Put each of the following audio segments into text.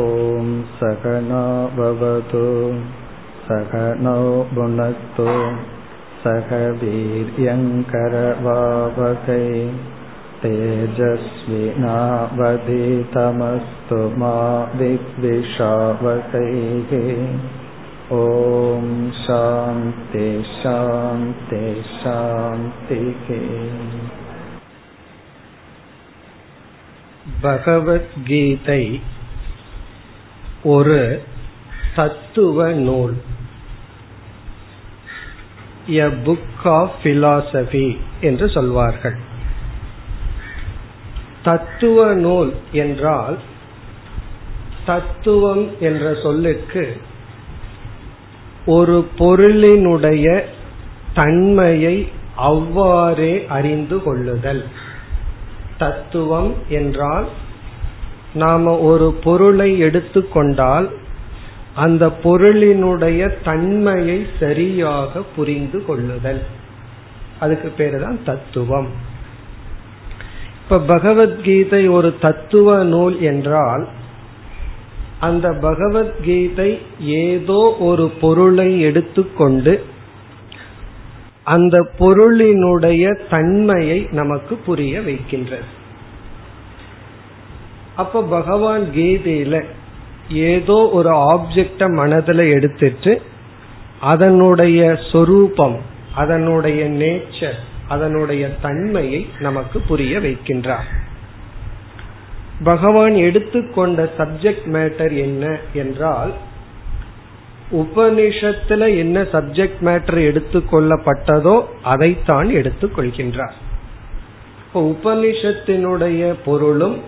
ॐ सकना भवतु सकनो भुनक्तु सह वीर्यङ्करवावकै तेजस्विनावधितमस्तु मा विद्विषावकैः ॐ शां तेषां तेषान्तिः भगवद्गीतै ஒரு தத்துவ நூல். எ புக் ஆஃப் பிலாசபி என்று சொல்வார்கள். தத்துவ நூல் என்றால் தத்துவம் என்ற சொல்லுக்கு ஒரு பொருளினுடைய தன்மையை அவ்வாறே அறிந்து கொள்ளுதல். தத்துவம் என்றால் நாம ஒரு பொருளை எடுத்துக்கொண்டால் அந்த பொருளினுடைய தன்மையை சரியாக புரிந்து கொள்ளுதல். அதுக்கு பேரு தான் தத்துவம். இப்ப பகவத்கீதை ஒரு தத்துவ நூல் என்றால் அந்த பகவத்கீதை ஏதோ ஒரு பொருளை எடுத்துக்கொண்டு அந்த பொருளினுடைய தன்மையை நமக்கு புரிய வைக்கின்றது. அப்ப பகவான் கீதையில ஏதோ ஒரு ஆப்ஜெக்ட மனதில் எடுத்துட்டு அதனுடைய சொரூபம் அதனுடைய நேச்சர் அதனுடைய தன்மையை நமக்கு புரிய வைக்கின்றார். பகவான் எடுத்துக்கொண்ட சப்ஜெக்ட் மேட்டர் என்ன என்றால் உபனிஷத்துல என்ன சப்ஜெக்ட் மேட்டர் எடுத்துக்கொள்ளப்பட்டதோ அதைத்தான் எடுத்துக்கொள்கின்றார். இப்போ உபனிஷத்தினுடைய பொருளும்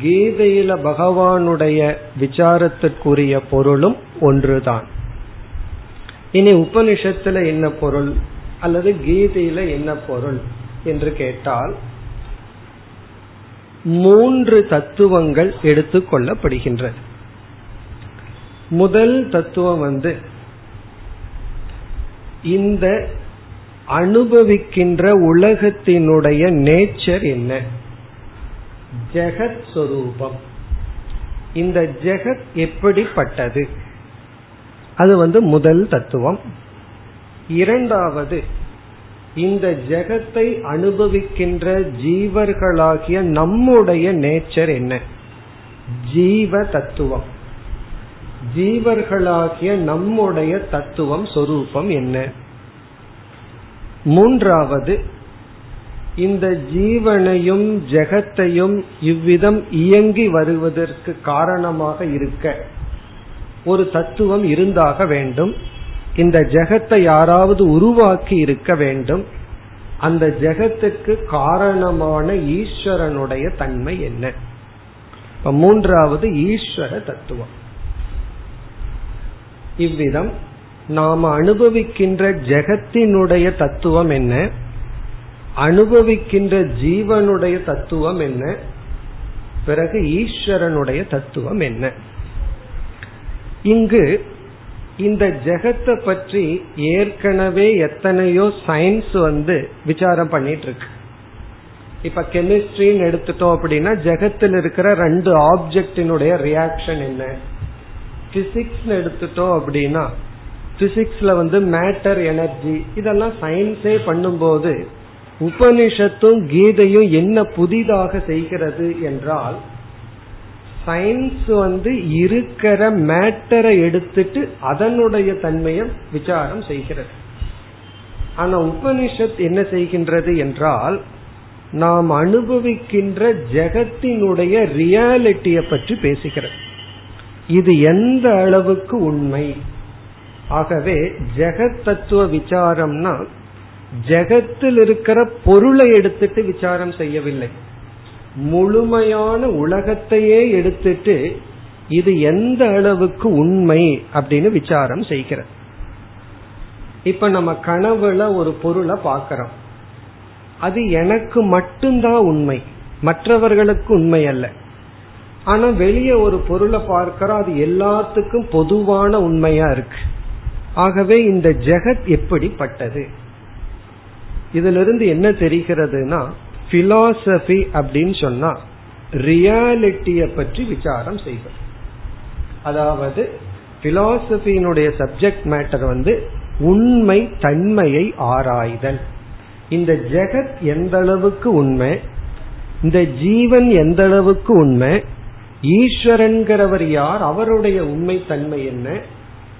கீதையில பகவானுடைய விசாரத்திற்குரிய பொருளும் ஒன்றுதான். இனி உபனிஷத்துல என்ன பொருள் அல்லது கீதையில என்ன பொருள் என்று கேட்டால் மூன்று தத்துவங்கள் எடுத்துக்கொள்ளப்படுகின்றது முதல் தத்துவம் வந்து இந்த அனுபவிக்கின்ற உலகத்தினுடைய நேச்சர் என்ன? ஜெகத் சொரூபம் இந்த ஜெகத் எப்படிப்பட்டது? அது வந்து முதல் தத்துவம். இரண்டாவது இந்த ஜெகத்தை அனுபவிக்கின்ற ஜீவர்களாகிய நம்முடைய நேச்சர் என்ன? ஜீவ தத்துவம். ஜீவர்களாகிய நம்முடைய தத்துவம் சொரூபம் என்ன? மூன்றாவது இந்த ஜீவனையும் ஜெகத்தையும் இவ்விதம் இயங்கி வருவதற்கு காரணமாக இருக்க ஒரு தத்துவம் இருந்தாக வேண்டும். இந்த ஜெகத்தை யாராவது உருவாக்கி இருக்க வேண்டும். அந்த ஜெகத்துக்கு காரணமான ஈஸ்வரனுடைய தன்மை என்ன? இப்ப மூன்றாவது ஈஸ்வர தத்துவம். இவ்விதம் நாம் அனுபவிக்கின்ற ஜெகத்தினுடைய தத்துவம் என்ன? அனுபவிக்கின்ற ஜீவனுடைய தத்துவம் என்ன? பிறகு ஈஸ்வரனுடைய தத்துவம் என்ன? இங்கு இந்த ஜெகத்தை பற்றி ஏற்கனவே எத்தனையோ சயின்ஸ் வந்து விசாரம் பண்ணிட்டு இருக்கு இப்ப கெமிஸ்ட்ரின்னு எடுத்துட்டோம் அப்படின்னா ஜெகத்தில் இருக்கிற ரெண்டு ஆப்ஜெக்டினுடைய ரியாக்ஷன் என்ன? பிசிக்ஸ் எடுத்துட்டோம் அப்படின்னா பிசிக்ஸ்ல வந்து மேட்டர் எனர்ஜி இதெல்லாம் சயின்ஸே பண்ணும்போது உபனிஷத்தும் கீதையும் என்ன புதிதாக செய்கிறது என்றால் சயின்ஸ் வந்து இருக்கிற மேட்டரை எடுத்துட்டு அதனுடைய தன்மையை விசாரம் செய்கிறது. ஆனா உபனிஷத் என்ன செய்கின்றது என்றால் நாம் அனுபவிக்கின்ற ஜெகத்தினுடைய ரியாலிட்டிய பற்றி பேசுகிறது. இது எந்த அளவுக்கு உண்மை? ஆகவே ஜெகத் தத்துவ விசாரம்னா ஜெகத்தில் இருக்கிற பொருளை எடுத்துட்டு விசாரம் செய்யவில்லை. முழுமையான உலகத்தையே எடுத்துட்டு இது எந்த அளவுக்கு உண்மை அப்படின்னு விசாரம் செய்கிற இப்ப நம்ம கனவுல ஒரு பொருளை பார்க்கிறோம். அது எனக்கு மட்டும்தான் உண்மை. மற்றவர்களுக்கு உண்மை அல்ல. ஆனா வெளியே ஒரு பொருளை பார்க்கிறோம் அது எல்லாத்துக்கும் பொதுவான உண்மையா இருக்கு. ஆகவே இந்த ஜெகத் எப்படிப்பட்டது? இதுல இருந்து என்ன தெரிகிறதுனா பிலாசபி அப்படின்னு சொன்னா ரியாலிட்டிய பற்றி விசாரம் செய்வது. அதாவது பிலாசபியினுடைய சப்ஜெக்ட் மேட்டர் வந்து உண்மை தன்மையை ஆராய்தல். இந்த ஜெகத் எந்த அளவுக்கு உண்மை இந்த ஜீவன் எந்த அளவுக்கு உண்மை ஈஸ்வரன்கிறவர் யார் அவருடைய உண்மை தன்மை என்ன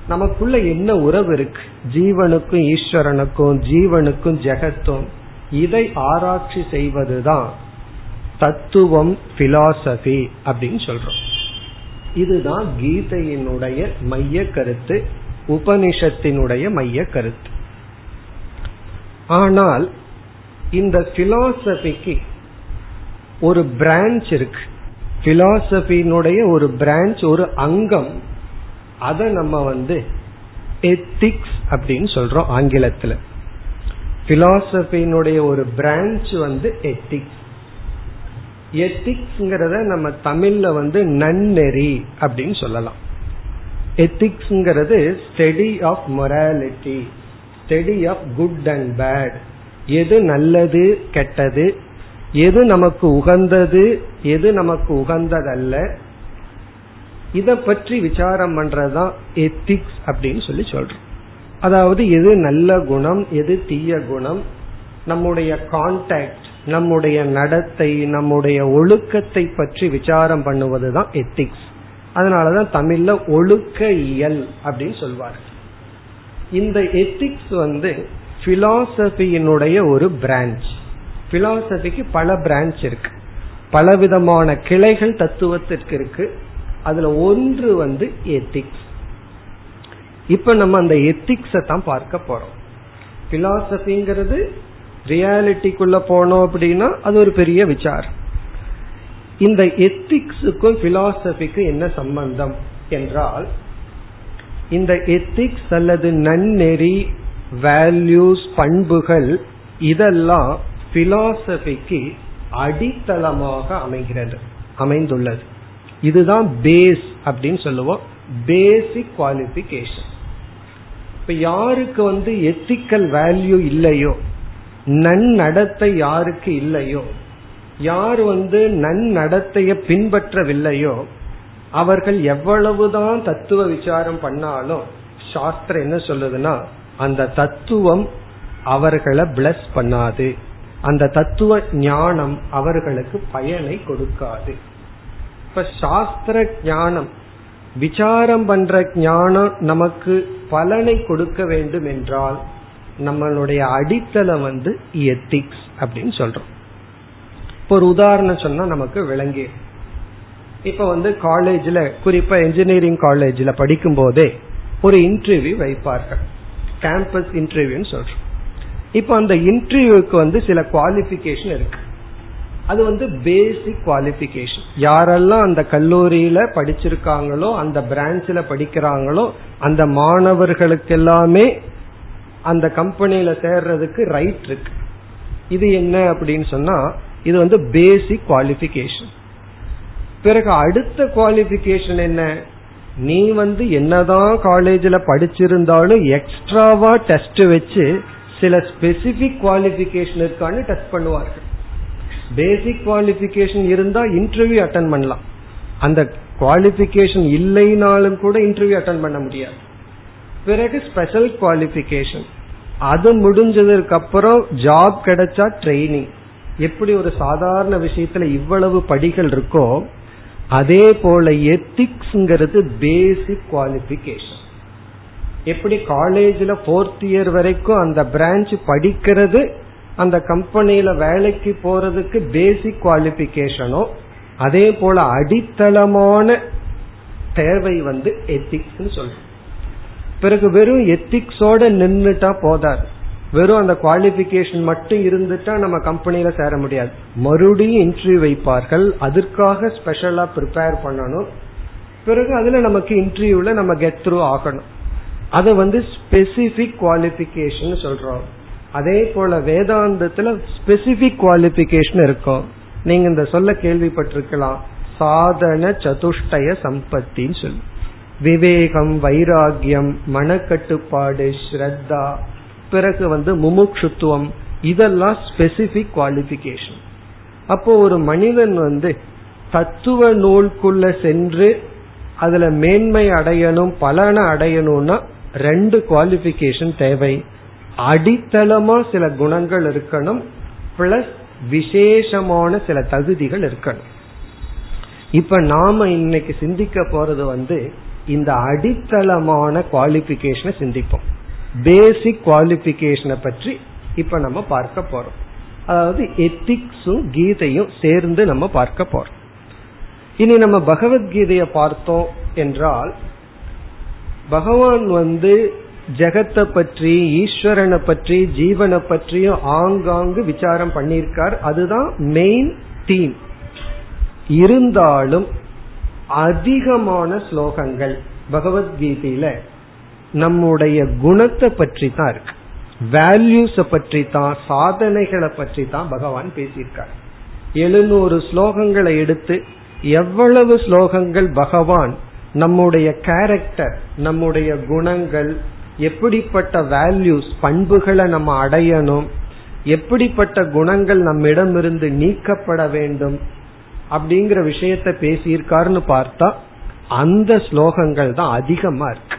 நமக்குள்ள என்ன உறவு இருக்கு? ஜீவனுக்கும் ஈஸ்வரனுக்கும் ஜீவனுக்கும் ஜெகத்தும். இதை ஆராய்ச்சி செய்வதுதான் தத்துவம் பிலாசபி அப்படின்னு சொல்றோம். இதுதான் கீதையினுடைய மைய கருத்து உபனிஷத்தினுடைய மைய கருத்து. ஆனால் இந்த பிலாசபிக்கு ஒரு பிரான்ச் இருக்கு. பிலாசபியினுடைய ஒரு பிரான்ச் ஒரு அங்கம் அதை நம்ம வந்து எத்திக்ஸ் அப்படின்னு சொல்றோம் ஆங்கிலத்துல. பிலாசபியினுடைய ஒரு பிரான்ச் வந்து எத்திக்ஸ் எத்திக்ஸ்ங்கிறத நம்ம தமிழ்ல வந்து நன்னெறி அப்படின்னு சொல்லலாம். எத்திக்ஸ்ங்கிறது study of morality study of good and bad எது நல்லது கெட்டது? எது நமக்கு உகந்தது? எது நமக்கு உகந்ததல்ல? இத பற்றி விசாரம் பண்றதுதான் எத்திக்ஸ் அப்படின்னு சொல்லி சொல்றோம். அதாவது எது நல்ல குணம் எது தீய குணம் நம்முடைய கான்டாக்ட் நம்முடைய நடத்தை நம்முடைய ஒழுக்கத்தை பற்றி விசாரம் பண்ணுவதுதான் எத்திக்ஸ் அதனாலதான் தமிழ்ல ஒழுக்க இயல் அப்படின்னு சொல்வார். இந்த எத்திக்ஸ் வந்து பிலாசபியினுடைய ஒரு பிரான்ச் பிலாசபிக்கு பல பிரான்ச் இருக்கு. பலவிதமான கிளைகள் தத்துவத்திற்கு இருக்கு. அதுல ஒன்று வந்து எத்திக்ஸ் இப்ப நம்ம அந்த எத்திக்ஸ தான் பார்க்க போறோம். பிலாசபிங்கிறது ரியாலிட்டிக்குள்ள போனோம் அப்படின்னா அது ஒரு பெரிய விசாரம். இந்த எத்திக்ஸுக்கும் பிலாசபிக்கும் என்ன சம்பந்தம் என்றால் இந்த எத்திக்ஸ் அல்லது நன்னெறி வேல்யூஸ் பண்புகள் இதெல்லாம் பிலாசபிக்கு அடித்தளமாக அமைகிறது அமைந்துள்ளது. இதுதான் பேஸ் அப்படின்னு சொல்லுவோம். பேசிக் குவாலிபிகேஷன் இப்ப யாருக்கு வந்து எத்திக்கல் வேல்யூ இல்லையோ நன்னடத்தை யாருக்கு இல்லையோ யார் வந்து நன்னடத்தைய பின்பற்றவில்லையோ அவர்கள் எவ்வளவுதான் தத்துவ விசாரம் பண்ணாலும் சாஸ்திரம் என்ன சொல்லுதுன்னா அந்த தத்துவம் அவர்களை பிளஸ் பண்ணாது. அந்த தத்துவ ஞானம் அவர்களுக்கு பயனை கொடுக்காது. இப்ப சாஸ்திர ஞானம் விசாரம் பண்ற ஞானம் நமக்கு பலனை கொடுக்க வேண்டும் என்றால் நம்மளுடைய அடித்தளம் வந்து எத்திக்ஸ் அப்படின்னு சொல்றோம். இப்போ ஒரு உதாரணம் சொன்னா நமக்கு விளங்கி இப்ப வந்து காலேஜ்ல குறிப்பா இன்ஜினியரிங் காலேஜ்ல படிக்கும் போதே ஒரு இன்டர்வியூ வைப்பார்கள். கேம்பஸ் இன்டர்வியூன்னு சொல்றோம். இப்ப அந்த இன்டர்வியூக்கு வந்து சில குவாலிபிகேஷன் இருக்கு. அது வந்து பேசிக் குவாலிபிகேஷன் யாரெல்லாம் அந்த கல்லூரியில படிச்சிருக்காங்களோ அந்த பிரான்ச்ல படிக்கிறாங்களோ அந்த மாணவர்களுக்கு எல்லாமே அந்த கம்பெனியில சேர்றதுக்கு ரைட் இருக்கு. இது என்ன அப்படின்னு சொன்னா இது வந்து பேசிக் குவாலிபிகேஷன் பிறகு அடுத்த குவாலிபிகேஷன் என்ன? நீ வந்து என்னதான் காலேஜில் படிச்சிருந்தாலும் எக்ஸ்ட்ராவா டெஸ்ட் வச்சு சில ஸ்பெசிபிக் குவாலிபிகேஷன் இருக்கான்னு டெஸ்ட் பண்ணுவார்கள். பேசிக் குவாலிபிகேஷன் இருந்தா இன்டர்வியூ அட்டன் பண்ணலாம். அந்த குவாலிபிகேஷன் இல்லைனாலும் கூட இன்டர்வியூ அட்டன் பண்ண முடியாது. பிறகு ஸ்பெஷல் குவாலிபிகேஷன் அது முடிஞ்சதற்கு அப்புறம் ஜாப் கிடைச்சா ட்ரைனிங் எப்படி ஒரு சாதாரண விஷயத்துல இவ்வளவு படிகள் இருக்கோ அதே போல எத்திக்ஸ்ங்கிறது பேசிக் குவாலிபிகேஷன் எப்படி காலேஜில் ஃபோர்த் இயர் வரைக்கும் அந்த பிரான்ச் படிக்கிறது அந்த கம்பெனியில வேலைக்கு போறதுக்கு பேசிக் குவாலிபிகேஷனோ அதே போல அடித்தளமான தேவை வந்து எத்திக்ஸ் சொல்றோம். பிறகு வெறும் எத்திக்ஸோட நின்றுட்டா போதாது. வெறும் அந்த குவாலிபிகேஷன் மட்டும் இருந்துட்டா நம்ம கம்பெனியில சேர முடியாது. மறுபடியும் இன்டர்வியூ வைப்பார்கள். அதற்காக ஸ்பெஷலா ப்ரிப்பேர் பண்ணணும். பிறகு அதுல நமக்கு இன்டர்வியூல நம்ம கெட் த்ரூ ஆகணும். அதை வந்து ஸ்பெசிபிக் குவாலிபிகேஷன் சொல்றோம். அதே போல வேதாந்தத்துல ஸ்பெசிபிக் குவாலிபிகேஷன் இருக்கும் நீங்க இந்த சொல்ல கேள்விப்பட்டிருக்கலாம். சாதன சதுஷ்டய சம்பத்தின்னு சொல்லி. விவேகம் வைராகியம் மனக்கட்டுப்பாடு ஸ்ரத்தா பிறகு வந்து முமுட்சுத்துவம் இதெல்லாம் ஸ்பெசிபிக் குவாலிபிகேஷன் அப்போ ஒரு மனிதன் வந்து தத்துவ நூல்குள்ள சென்று அதுல மேன்மை அடையணும் பலனை அடையணும்னா ரெண்டு குவாலிபிகேஷன் தேவை. அடித்தளமா சில குணங்கள் இருக்கணும் பிளஸ் விசேஷமான சில தகுதிகள் இருக்கணும். இப்ப நாம இன்னைக்கு சிந்திக்க போறது வந்து இந்த அடித்தளமான குவாலிபிகேஷனை சிந்திப்போம். பேசிக் குவாலிபிகேஷனை பற்றி இப்ப நம்ம பார்க்க போறோம். அதாவது எத்திக்ஸும் கீதையும் சேர்ந்து நம்ம பார்க்க போறோம். இனி நம்ம பகவத்கீதையை பார்த்தோம் என்றால் பகவான் வந்து ஜெகத்தை பற்றி ஈஸ்வரனை பற்றி ஜீவனை பற்றியும் ஆங்காங்கு விசாரம் பண்ணியிருக்கார். அதுதான் மெயின் தீம் இருந்தாலும் அதிகமான ஸ்லோகங்கள் பகவத்கீதையில நம்முடைய குணத்தை பற்றி தான் இருக்கு. வேல்யூஸ பற்றி தான் சாதனைகளை பற்றி தான் பகவான் பேசியிருக்கார். எழுநூறு ஸ்லோகங்களை எடுத்து எவ்வளவு ஸ்லோகங்கள் பகவான் நம்முடைய கேரக்டர் நம்முடைய குணங்கள் எப்படிப்பட்ட வேல்யூஸ் பண்புகளை நம்ம அடையணும்? எப்படிப்பட்ட குணங்கள் நம்மிடமிருந்து நீக்கப்பட வேண்டும்? அப்படிங்கிற விஷயத்த பேசியிருக்காருன்னு பார்த்தா அந்த ஸ்லோகங்கள் தான் அதிகமா இருக்கு.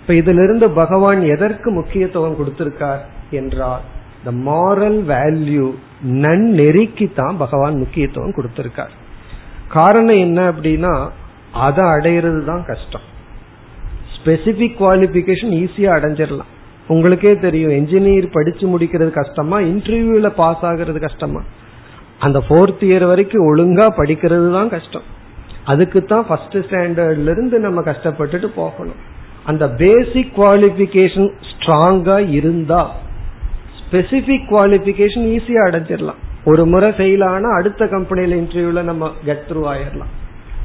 இப்ப இதுல இருந்து பகவான் எதற்கு முக்கியத்துவம் கொடுத்திருக்கார் என்றால் இந்த மாரல் வேல்யூ நன்னெறிக்கு தான் பகவான் முக்கியத்துவம் கொடுத்திருக்கார். காரணம் என்ன அப்படின்னா அதை அடையிறது தான் கஷ்டம். ஸ்பெசிபிக் குவாலிபிகேஷன் ஈஸியா அடைஞ்சிடலாம். உங்களுக்கே தெரியும் என்ஜினியர் படிச்சு முடிக்கிறது கஷ்டமா இன்டர்வியூல பாஸ் ஆகிறது கஷ்டமா. அந்த ஃபோர்த் இயர் வரைக்கும் ஒழுங்கா படிக்கிறது தான் கஷ்டம். அதுக்கு தான் ஃபர்ஸ்ட் ஸ்டாண்டர்ட்ல இருந்து நம்ம கஷ்டப்பட்டுட்டு போகணும். அந்த பேசிக் குவாலிபிகேஷன் ஸ்ட்ராங்கா இருந்தா ஸ்பெசிபிக் குவாலிபிகேஷன் ஈஸியா அடைஞ்சிடலாம். ஒரு முறை ஃபெயில் ஆனா அடுத்த கம்பெனியில இன்டர்வியூல நம்ம கெட் த்ரூ ஆயிடலாம்.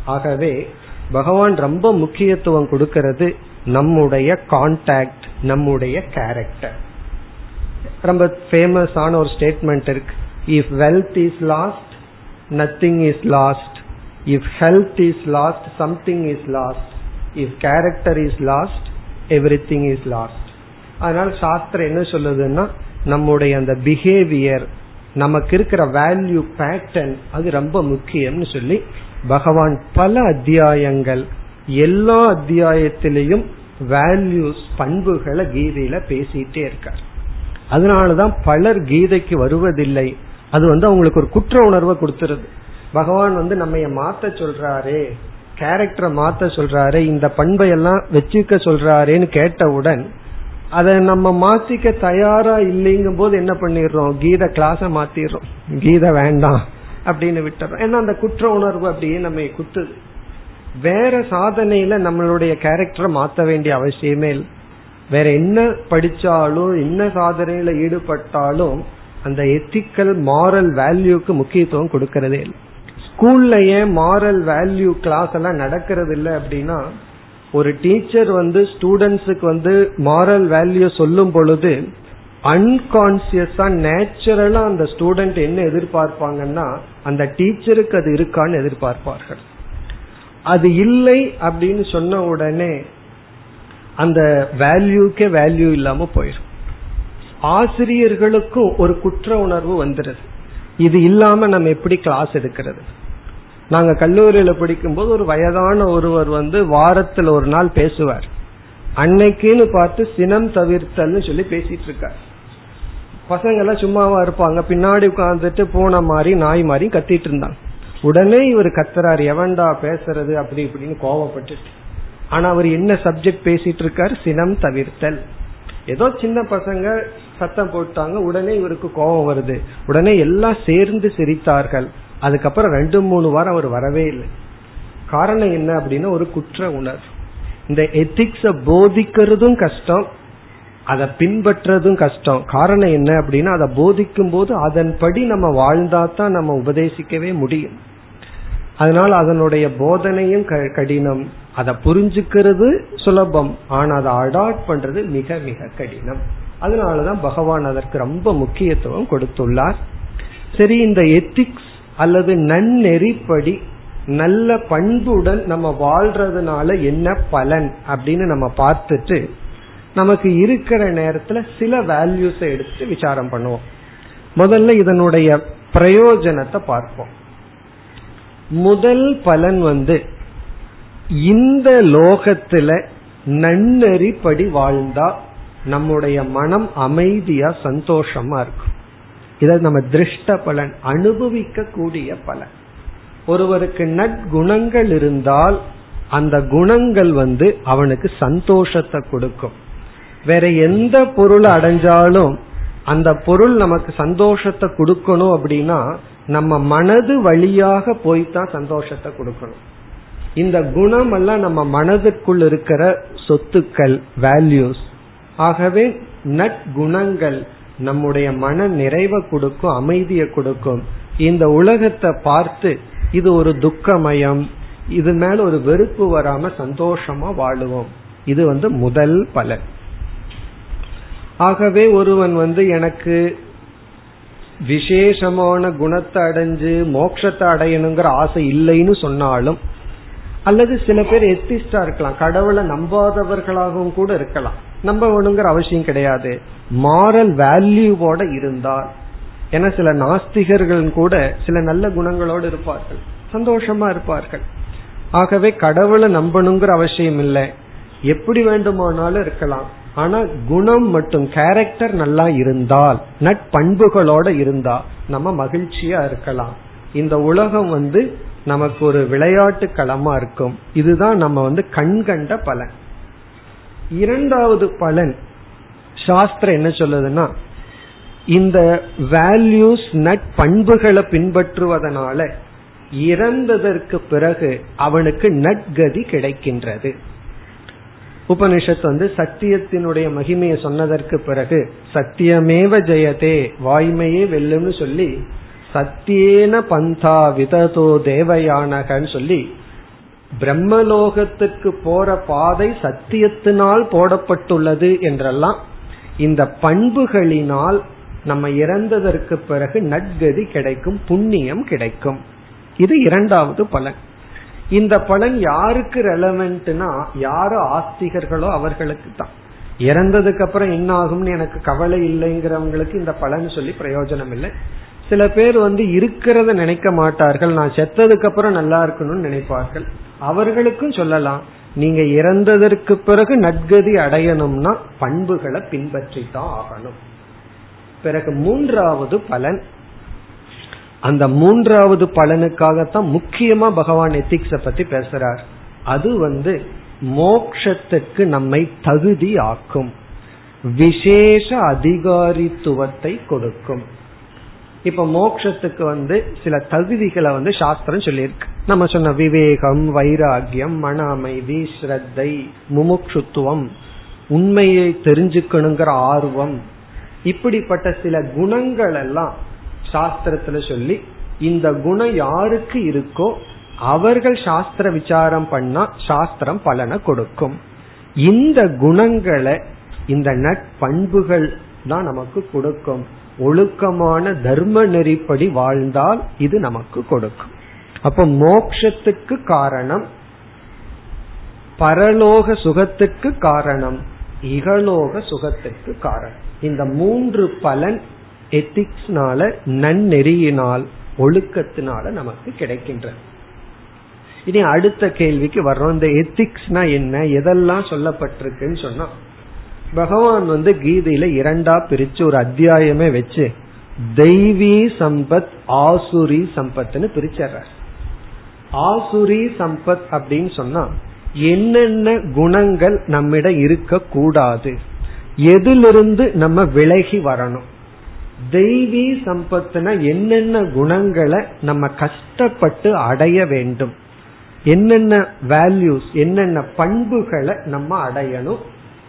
ஆகவே பகவான் ரொம்ப முக்கியத்துவம் கொடுக்கிறது நம்முடைய கான்டாக்ட் நம்முடைய கேரக்டர் ரொம்ப ஃபேமஸான ஒரு ஸ்டேட்மெண்ட் இருக்கு. If wealth is lost nothing is lost if health is lost something is lost if character is lost everything is lost அதனால சாஸ்திரம் என்ன சொல்லுதுன்னா நம்முடைய அந்த பிஹேவியர் நமக்கு இருக்கிற வேல்யூ பேட்டர்ன் அது ரொம்ப முக்கியம்னு சொல்லி பகவான் பல அத்தியாயங்கள் எல்லா அத்தியாயத்திலையும் வேல்யூஸ் பண்புகளை கீதையில பேசிட்டே இருக்கார். அதனாலதான் பலர் கீதைக்கு வருவதில்லை. அது வந்து அவங்களுக்கு ஒரு குற்ற உணர்வை கொடுத்துருது. பகவான் வந்து நம்ம மாத்த சொல்றாரே கேரக்டரை மாத்த சொல்றாரு இந்த பண்பை எல்லாம் வச்சுக்க சொல்றாருன்னு கேட்டவுடன் அதை நம்ம மாத்திக்க தயாரா இல்லைங்கும் போது என்ன பண்ணிடுறோம்? கீத கிளாஸ மாத்திடுறோம். கீதை வேண்டாம். அப்படின்னு விட்டுறோம். ஏன்னா அந்த குற்ற உணர்வு அப்படியே நம்ம குத்துது. வேற சாதனையில நம்மளுடைய கேரக்டரை மாத்த வேண்டிய அவசியமே இல்லை. வேற என்ன படிச்சாலும் என்ன சாதனையில ஈடுபட்டாலும் அந்த எத்திக்கல் மாரல் வேல்யூக்கு முக்கியத்துவம் கொடுக்கறதே இல்லை. ஸ்கூல்ல ஏன் மாரல் வேல்யூ கிளாஸ் எல்லாம் நடக்கிறது இல்லை அப்படின்னா ஒரு டீச்சர் வந்து ஸ்டூடெண்ட்ஸுக்கு வந்து மாரல் வேல்யூ சொல்லும் பொழுது அன்கான்சியஸா நேச்சுரலா அந்த ஸ்டூடெண்ட் என்ன எதிர்பார்ப்பாங்கன்னா அந்த டீச்சருக்கு அது இருக்கான்னு எதிர்பார்ப்பார்கள். அது இல்லை அப்படின்னு சொன்ன உடனே அந்த வேல்யூக்கே வேல்யூ இல்லாம போயிடும். ஆசிரியர்களுக்கும் ஒரு குற்ற உணர்வு வந்துடுது இது இல்லாம நம்ம எப்படி கிளாஸ் எடுக்கிறது? நாங்க கல்லூரியில படிக்கும்போது ஒரு வயதான ஒருவர் வந்து வாரத்துல ஒரு நாள் பேசுவார். அன்னைக்குன்னு பார்த்து சினம் தவிர்த்தல்னு சொல்லி பேசிட்டு இருக்காரு. பசங்க எல்லாம் சும்மாவா இருப்பாங்க. பின்னாடி உட்காந்துட்டு பூனை மாதிரி நாய் மாதிரி கத்திட்டு இருந்தாங்க. உடனே இவர் கத்துறாரு எவன்டா பேசுறது? அப்படி இப்படின்னு கோவப்பட்டுட்டு. ஆனா அவர் என்ன சப்ஜெக்ட் பேசிட்டு இருக்காரு சினம் தவிர்த்தல். ஏதோ சின்ன பசங்க சத்தம் போட்டாங்க உடனே இவருக்கு கோபம் வருது. உடனே எல்லாம் சேர்ந்து சிரித்தார்கள். அதுக்கப்புறம் ரெண்டு மூணு வாரம் அவர் வரவே இல்லை. காரணம் என்ன அப்படின்னா ஒரு குற்ற உணர்வு. இந்த எத்திக்ஸ போதிக்கிறதும் கஷ்டம். அதை பின்பற்றதும் கஷ்டம். காரணம் என்ன அப்படின்னா அதை போதிக்கும் போது அதன்படி நம்ம வாழ்ந்தா தான் நம்ம உபதேசிக்கவே முடியும். அதனால அதனுடைய போதனையும் கடினம். அதை புரிஞ்சுக்கிறது சுலபம். ஆனா அதை அடாப்ட் பண்றது மிக மிக கடினம். அதனாலதான் பகவான் அதற்கு ரொம்ப முக்கியத்துவம் கொடுத்துள்ளார். சரி இந்த எத்திக்ஸ் அல்லது நன்னெறிப்படி நல்ல பண்புடன் நம்ம வாழ்றதுனால என்ன பலன் அப்படின்னு நம்ம பார்த்துட்டு நமக்கு இருக்கிற நேரத்துல சில வேல்யூஸை எடுத்து விசாரம் பண்ணுவோம். முதல்ல இதனுடைய பிரயோஜனத்தை பார்ப்போம். முதல் பலன் வந்து இந்த லோகத்துல நன்னெறிப்படி வாழ்ந்தா நம்முடைய மனம் அமைதியா சந்தோஷமா இருக்கும். இதை நம்ம திருஷ்ட பலன் அனுபவிக்க கூடிய பலன். ஒருவருக்கு நற்குணங்கள் இருந்தால் அந்த குணங்கள் வந்து அவனுக்கு சந்தோஷத்தை கொடுக்கும். வேற எந்த பொருளை அடைஞ்சாலும் அந்த பொருள் நமக்கு சந்தோஷத்தை கொடுக்கணும் அப்படின்னா நம்ம மனது வழியாக போய்தான் சந்தோஷத்தை கொடுக்கணும். இந்த குணம் எல்லாம் நம்ம மனதுக்குள் இருக்கிற சொத்துக்கள் வேல்யூஸ் ஆகவே நற்குணங்கள் நம்முடைய மன நிறைவை கொடுக்கும் அமைதியை கொடுக்கும். இந்த உலகத்தை பார்த்து இது ஒரு துக்கமயம் இது மேல ஒரு வெறுப்பு வராம சந்தோஷமா வாழுவோம். இது வந்து முதல் பலன். ஆகவே ஒருவன் வந்து எனக்கு விசேஷமான குணத்தை அடைஞ்சு மோட்சத்தை அடையணுங்கிற ஆசை இல்லைன்னு சொன்னாலும் அல்லது சில பேர் எத்திஸ்டா இருக்கலாம் கடவுளை நம்பாதவர்களாகவும் கூட இருக்கலாம். நம்பணுங்கிற அவசியம் கிடையாது. மாரல் வேல்யூவோட இருந்தால் ஏன்னா சில நாஸ்திகர்கள் கூட சில நல்ல குணங்களோடு இருப்பார்கள் சந்தோஷமா இருப்பார்கள். ஆகவே கடவுளை நம்பணுங்கிற அவசியம் இல்லை. எப்படி வேண்டுமானாலும் இருக்கலாம். ஆனா குணம் மற்றும் கேரக்டர் நல்லா இருந்தால் நட்பண்புகளோட இருந்தா நம்ம மகிழ்ச்சியா இருக்கலாம். இந்த உலகம் வந்து நமக்கு ஒரு விளையாட்டு களமா இருக்கும். இதுதான் நம்ம வந்து கண்கண்ட பலன். இரண்டாவது பலன் சாஸ்திரம் என்ன சொல்லுதுன்னா இந்த வேல்யூஸ் நட்பண்புகளை பின்பற்றுவதனால இறந்ததற்கு பிறகு அவனுக்கு நட்கதி கிடைக்கின்றது. உபனிஷத் வந்து சத்தியத்தினுடைய மகிமையை சொன்னதற்கு பிறகு சத்தியமேவ ஜெயதே வாய்மையே வெல்லும்னு சொல்லி சத்தியேன பந்தா விததோ தேவயானகன்னு சொல்லி பிரம்மலோகத்துக்கு போற பாதை சத்தியத்தினால் போடப்பட்டுள்ளது என்றெல்லாம் இந்த பண்புகளினால் நம்ம இறந்ததற்கு பிறகு நட்கதி கிடைக்கும் புண்ணியம் கிடைக்கும். இது இரண்டாவது பலன். இந்த பலன் யாருக்கு ரெலவென்ட்னா யாரோ ஆஸ்திகர்களோ அவர்களுக்கு தான் இறந்ததுக்கு அப்புறம் என்ன ஆகும்னு எனக்கு கவலை இல்லைங்கிறவங்களுக்கு இந்த பலன் சொல்லி பிரயோஜனம் இல்லை சில பேர் வந்து இருக்கிறத நினைக்க மாட்டார்கள் நான் செத்ததுக்கு அப்புறம் நல்லா இருக்கணும்னு நினைப்பார்கள். அவர்களுக்கும் சொல்லலாம் நீங்க இறந்ததற்கு பிறகு நட்கதி அடையணும்னா பண்புகளை பின்பற்றி தான் ஆகணும். பிறகு மூன்றாவது பலன் அந்த மூன்றாவது பலனுக்காகத்தான் முக்கியமா பகவான் எத்திக்ஸ பத்தி பேசுறார். அது வந்து மோக்ஷத்துக்கு நம்மை தகுதி ஆக்கும் விசேஷ அதிகாரித்துவத்தை கொடுக்கும். இப்ப மோக்ஷத்துக்கு வந்து சில தகுதிகளை வந்து சாஸ்திரம் சொல்லியிருக்கு. நம்ம சொன்ன விவேகம் வைராகியம் மன அமைதி ஸ்ரத்தை முமுட்சுத்துவம் உண்மையை தெரிஞ்சுக்கணுங்கிற ஆர்வம் இப்படிப்பட்ட சில குணங்கள் எல்லாம் சாஸ்திரத்துல சொல்லி இந்த குணம் யாருக்கு இருக்கோ அவர்கள் சாஸ்திர விசாரம் பண்ணா சாஸ்திரம் பலனை கொடுக்கும். இந்த குணங்களை இந்த நட்பண்புகள் தான் நமக்கு கொடுக்கும். ஒழுக்கமான தர்ம நெறிப்படி வாழ்ந்தால் இது நமக்கு கொடுக்கும். அப்ப மோக்ஷத்துக்கு காரணம் பரலோக சுகத்துக்கு காரணம் இகலோக சுகத்துக்கு காரணம். இந்த மூன்று பலன் எத்திக்ஸ்னால நன்னெறியினால் ஒழுக்கத்தினால நமக்கு கிடைக்கின்றது இனி அடுத்த கேள்விக்கு வர்றோம். இந்த எத்திக்ஸ்னா என்ன? எதெல்லாம் சொல்லப்பட்டிருக்குன்னு சொன்னா பகவான் வந்து கீதையில இரண்டா பிரிச்சு ஒரு அத்தியாயமே வச்சு தெய்வீ சம்பத் ஆசுரி சம்பத்னு பிரிச்சர்றார். ஆசுரி சம்பத் அப்படின்னு சொன்னா என்னென்ன குணங்கள் நம்மிடம் இருக்க கூடாது எதிலிருந்து நம்ம விலகி வரணும். தெய்வீ சம்பத்துனா என்னென்ன குணங்களை நம்ம கஷ்டப்பட்டு அடைய வேண்டும். என்னென்ன வேல்யூஸ் என்னென்ன பண்புகளை நம்ம அடையணும்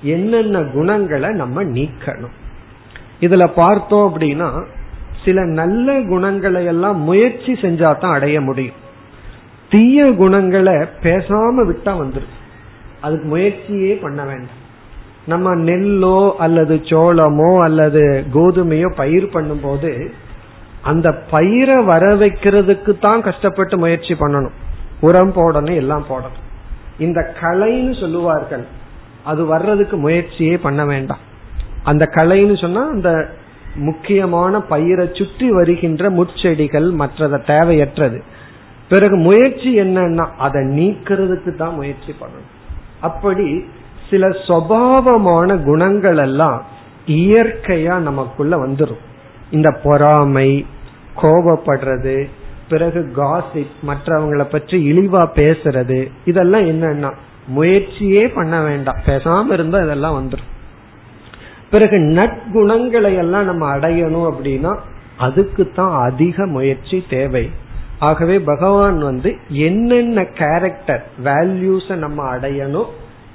என்னென்ன குணங்களை நம்ம நீக்கணும். இதுல பார்த்தோம் அப்படின்னா சில நல்ல குணங்களை எல்லாம் முயற்சி செஞ்சா தான் அடைய முடியும். தீய குணங்களை பேசாம விட்டா வந்துடும் அதுக்கு முயற்சியே பண்ண வேண்டாம். நம்ம நெல்லோ அல்லது சோளமோ அல்லது கோதுமையோ பயிர் பண்ணும்போது அந்த பயிரை வர வைக்கிறதுக்கு தான் கஷ்டப்பட்டு முயற்சி பண்ணணும். உரம் போடணும் எல்லாம் போடணும். இந்த கலைன்னு சொல்லுவார்கள். அது வர்றதுக்கு முயற்சியே பண்ண வேண்டாம். அந்த கலைன்னு சொன்னா அந்த முக்கியமான பயிரை சுற்றி வருகின்ற முட்செடிகள் மற்றத தேவையற்றது. பிறகு முயற்சி என்னன்னா அதை நீக்கிறதுக்கு தான் முயற்சி பண்ணணும். அப்படி சில சுவாவமான குணங்கள் எல்லாம் இயற்கையா நமக்குள்ள வந்துடும் இந்த பொறாமை கோபப்படுறது பிறகு காசிப் மற்றவங்களை பற்றி இழிவா பேசுறது இதெல்லாம் என்னன்னா முயற்சியே பண்ண வேண்டாம். பேசாம இருந்தா இதெல்லாம் வந்துடும் பிறகு நற்குணங்களை எல்லாம் நம்ம அடையணும் அப்படின்னா அதுக்கு தான் அதிக முயற்சி தேவை. ஆகவே பகவான் வந்து என்னென்ன கேரக்டர் வேல்யூஸ நம்ம அடையணும்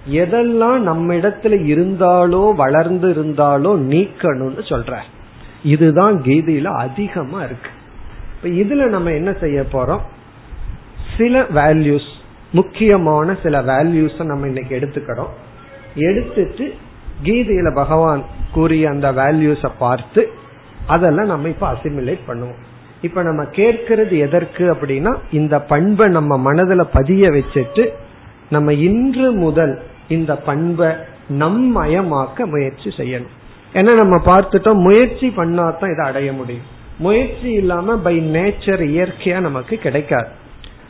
எதெல்லாம் நம்மிடத்துல இருந்தாலோ வளர்ந்து இருந்தாலோ நீக்கணும்னு சொல்ற. இதுதான் கீதையில அதிகமா இருக்கு. இப்ப இதுல நம்ம என்ன செய்ய போறோம்? சில வேல்யூஸ் முக்கியமான சில வேல்யூஸ் நம்ம இன்னைக்கு எடுத்துக்கிறோம். எடுத்துட்டு கீதையில பகவான் கூறிய அந்த வேல்யூஸ பார்த்து அதெல்லாம் நம்ம இப்ப அசிமுலேட் பண்ணுவோம். இப்ப நம்ம கேட்கறது எதற்கு அப்படின்னா இந்த பண்பை நம்ம மனதுல பதிய வச்சுட்டு நம்ம இன்று முதல் இந்த பண்பை நம்மயமாக்க முயற்சி செய்யணும். ஏன்னா நம்ம பார்த்துட்டோம் முயற்சி பண்ணாதான் இதை அடைய முடியும். முயற்சி இல்லாம பை நேச்சர் இயற்கையா நமக்கு கிடைக்காது.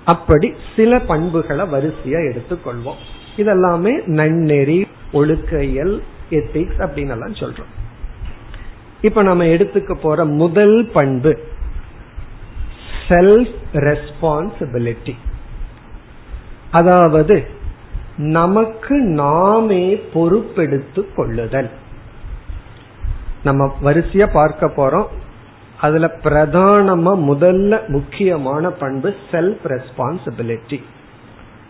அப்படி சில பண்புகளை வரிசையா எடுத்துக்கொள்வோம். இதெல்லாமே நன்னெறி ஒழுக்கையல் எத்திக்ஸ் அப்படின்னு எல்லாம் சொல்றோம். இப்ப நம்ம எடுத்துக்க போற முதல் பண்பு செல்ஃப் ரெஸ்பான்சிபிலிட்டி அதாவது நமக்கு நாமே பொறுப்பெடுத்து கொள்ளுதல். நம்ம வரிசையா பார்க்க போறோம். அதுல பிரதானமா முதல்ல முக்கியமான பண்பு செல்ஃப் ரெஸ்பான்சிபிலிட்டி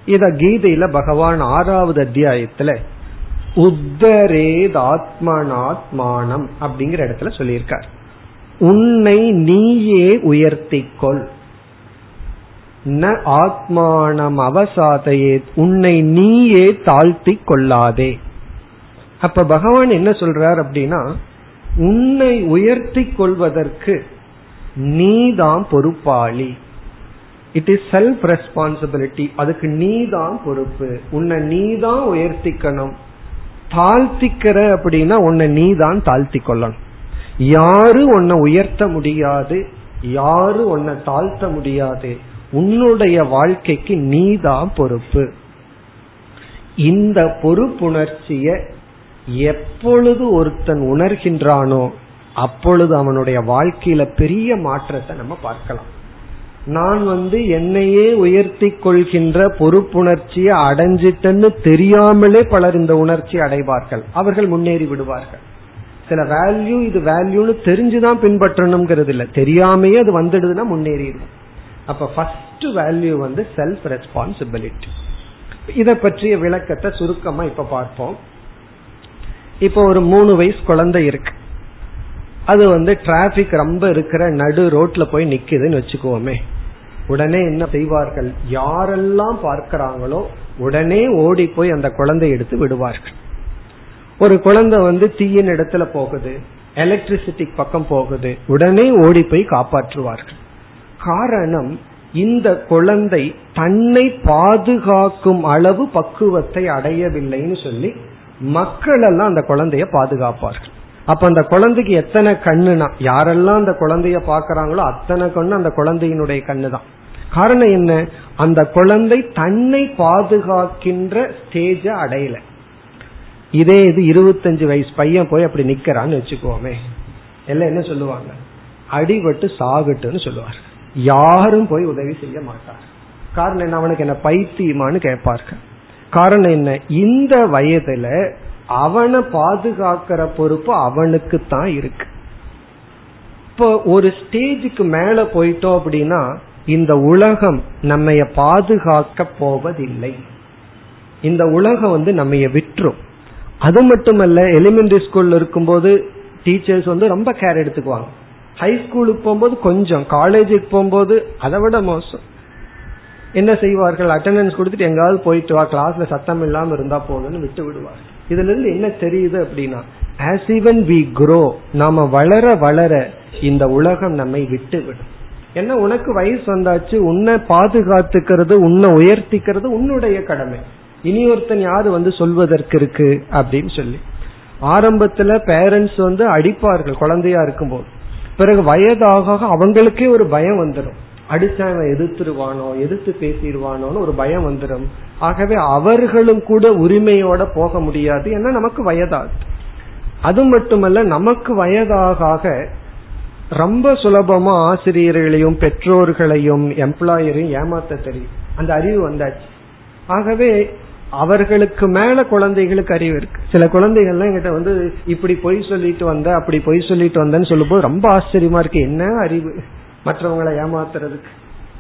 இத கீதையில பகவான் ஆறாவது அத்தியாயத்துல உத்தரேதாத்மனாத்மானம் அப்படிங்கிற இடத்துல சொல்லியிருக்கார். உன்னை நீயே உயர்த்திக்கொள் ந ஆத்மானம் அவசாதையே உன்னை நீயே தாழ்த்தி கொள்ளாதே. அப்ப பகவான் என்ன சொல்றார் அப்படின்னா உன்னை உயர்த்தி கொள்வதற்கு நீதான் பொறுப்பாளி. இட் இஸ் செல்ஃப் ரெஸ்பான்சிபிலிட்டி அதுக்கு நீதான் பொறுப்பு. உன்னை நீதான் உயர்த்திக்கணும். தாழ்த்திக்கிற அப்படின்னா உன்னை நீதான் தாழ்த்தி கொள்ளணும். யாரு உன்னை உயர்த்த முடியாது? யாரு உன்னை தாழ்த்த முடியாது? உன்னுடைய வாழ்க்கைக்கு நீதான் பொறுப்பு. இந்த பொறுப்புணர்ச்சிய எப்பொழுது ஒருத்தன் உணர்கின்றானோ அப்பொழுது அவனுடைய வாழ்க்கையில பெரிய மாற்றத்தை நம்ம பார்க்கலாம். நான் வந்து என்னையே உயர்த்தி கொள்கின்ற பொறுப்புணர்ச்சியை அடைஞ்சிட்டேன்னு தெரியாமலே பலர் இந்த உணர்ச்சி அடைவார்கள். அவர்கள் முன்னேறி விடுவார்கள். சில வேல்யூ இது வேல்யூன்னு தெரிஞ்சுதான் பின்பற்றணுங்கிறது இல்ல தெரியாமையே அது வந்துடுதுன்னா முன்னேறிடும் அப்ப ஃபர்ஸ்ட் வேல்யூ வந்து செல்ஃப் ரெஸ்பான்சிபிலிட்டி இத பற்றிய விளக்கத்தை சுருக்கமா இப்ப பார்ப்போம். இப்போ ஒரு மூணு வயசு குழந்தை இருக்கு. அது வந்து டிராபிக் ரொம்ப இருக்கிற நடு ரோட்ல போய் நிக்குதுன்னு வச்சுக்கோமே. உடனே என்ன செய்வார்கள்? யாரெல்லாம் பார்க்கிறாங்களோ உடனே ஓடி போய் அந்த குழந்தை எடுத்து விடுவார்கள். ஒரு குழந்தை வந்து தீயின் இடத்துல போகுது எலக்ட்ரிசிட்டி பக்கம் போகுது உடனே ஓடி போய் காப்பாற்றுவார்கள். காரணம் இந்த குழந்தை தன்னை பாதுகாக்கும் அளவு பக்குவத்தை அடையவில்லைன்னு சொல்லி மக்கள் எல்லாம் அந்த குழந்தைய பாதுகாப்பார்கள். அப்ப அந்த குழந்தைக்கு எத்தனை கண்ணுனா? யாரெல்லாம் அந்த குழந்தைய பாக்குறாங்களோ அத்தனை கண்ணு அந்த குழந்தையினுடைய கண்ணு தான் காரணம் என்ன? அந்த குழந்தை தன்னை பாதுகாக்கின்ற ஸ்டேஜ அடையல. இதே இது இருபத்தஞ்சு வயசு பையன் போய் அப்படி நிக்கிறான்னு வச்சுக்கோமே. எல்லாம் என்ன சொல்லுவாங்க? அடிபட்டு சாகட்டுன்னு சொல்லுவார். யாரும் போய் உதவி செய்ய மாட்டார். காரணம் என்ன? அவனுக்கு என்ன பைத்தியமானு கேட்பார்கள். காரணம் என்ன? இந்த வயதுல அவனை பாதுகாக்கிற பொறுப்பு அவனுக்கு தான் இருக்கு. இப்போ ஒரு ஸ்டேஜுக்கு மேல போயிட்டோம் அப்படின்னா இந்த உலகம் நம்ம பாதுகாக்க போவதில்லை. இந்த உலகம் வந்து நம்ம விட்டுரும். அது மட்டுமல்ல எலிமெண்டரி ஸ்கூல்ல இருக்கும்போது டீச்சர்ஸ் வந்து ரொம்ப கேர் எடுத்துக்குவாங்க. ஹை ஸ்கூலுக்கு போகும்போது கொஞ்சம் காலேஜுக்கு போகும்போது அதை விட மோசம். என்ன செய்வார்கள்? அட்டண்டன்ஸ் கொடுத்துட்டு எங்காவது போயிட்டு வா கிளாஸ்ல சத்தம் இல்லாம இருந்தா போதும்னு விட்டு விடுவார். இதுல இருந்து என்ன தெரியுது அப்படின்னா ஆஸ் ஈவன் வி குரோ நாம வளர வளர இந்த உலகம் நம்மை விட்டு விடும் என்ன உனக்கு வயசு வந்தாச்சு உன்னை பாதுகாத்துக்கிறது உன்னை உயர்த்திக்கிறது உன்னுடைய கடமை. இனி ஒருத்தன் யாரு வந்து சொல்வதற்கு இருக்கு அப்படின்னு சொல்லி. ஆரம்பத்துல பேரண்ட்ஸ் வந்து அடிப்பார்கள் குழந்தையா இருக்கும்போது. பிறகு வயதாக அவங்களுக்கே ஒரு பயம் வந்துடும் அடிச்சா அவன் எதிர்த்துருவானோ எதிர்த்து பேசிடுவானோன்னு ஒரு பயம் வந்துடும் ஆகவே அவர்களும் கூட உரிமையோட போக முடியாது. ஏன்னா நமக்கு வயதாது. அது மட்டுமல்ல நமக்கு வயதாக ரொம்ப சுலபமா ஆசிரியர்களையும் பெற்றோர்களையும் எம்ப்ளாயரையும் ஏமாத்த தெரியும். அந்த அறிவு வந்தாச்சு. ஆகவே அவர்களுக்கு மேல குழந்தைகளுக்கு அறிவு இருக்கு. சில குழந்தைகள்லாம் எங்கிட்ட வந்து இப்படி பொய் சொல்லிட்டு வந்த அப்படி பொய் சொல்லிட்டு வந்தேன்னு சொல்லும்போது ரொம்ப ஆச்சரியமா இருக்கு. என்ன அறிவு? மற்றவங்களை ஏமாத்துறதுக்கு.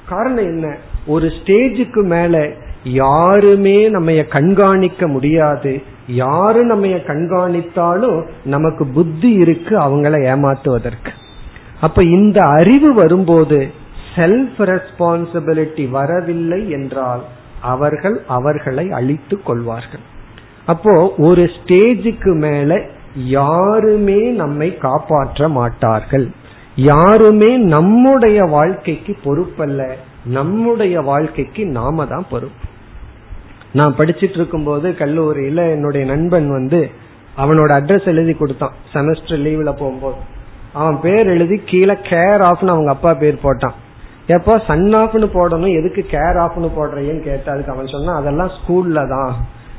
காரணம் என்ன? ஒரு ஸ்டேஜுக்கு மேல யாருமே நம்ம கண்காணிக்க முடியாது. யாரு நம்ம கண்காணித்தாலும் நமக்கு புத்தி இருக்கு அவங்கள ஏமாத்துவதற்கு. அப்ப இந்த அறிவு வரும்போது செல்ஃப் ரெஸ்பான்சிபிலிட்டி வரவில்லை என்றால் அவர்கள் அவர்களை அழித்துக் கொள்வார்கள். அப்போ ஒரு ஸ்டேஜுக்கு மேல யாருமே நம்மை காப்பாற்ற மாட்டார்கள். யாருமே நம்முடைய வாழ்க்கைக்கு பொறுப்பல்ல. நம்முடைய வாழ்க்கைக்கு நாம தான் பொறுப்பு. நான் படிச்சிட்டு இருக்கும் போது கல்லூரியில என்னுடைய நண்பன் வந்து அவனோட அட்ரஸ் எழுதி கொடுத்தான். செமஸ்டர் லீவ்ல போகும்போது. அவன் பேர் எழுதி கீழே கேர் ஆஃப்னு அவங்க அப்பா பேர் போட்டான். எப்போ சன் ஆஃப்னு போடணும் எதுக்கு கேர் ஆஃப்னு போடுறீங்கன்னு கேட்டு அதுக்கு அவன் சொன்னா அதெல்லாம் ஸ்கூல்ல தான்.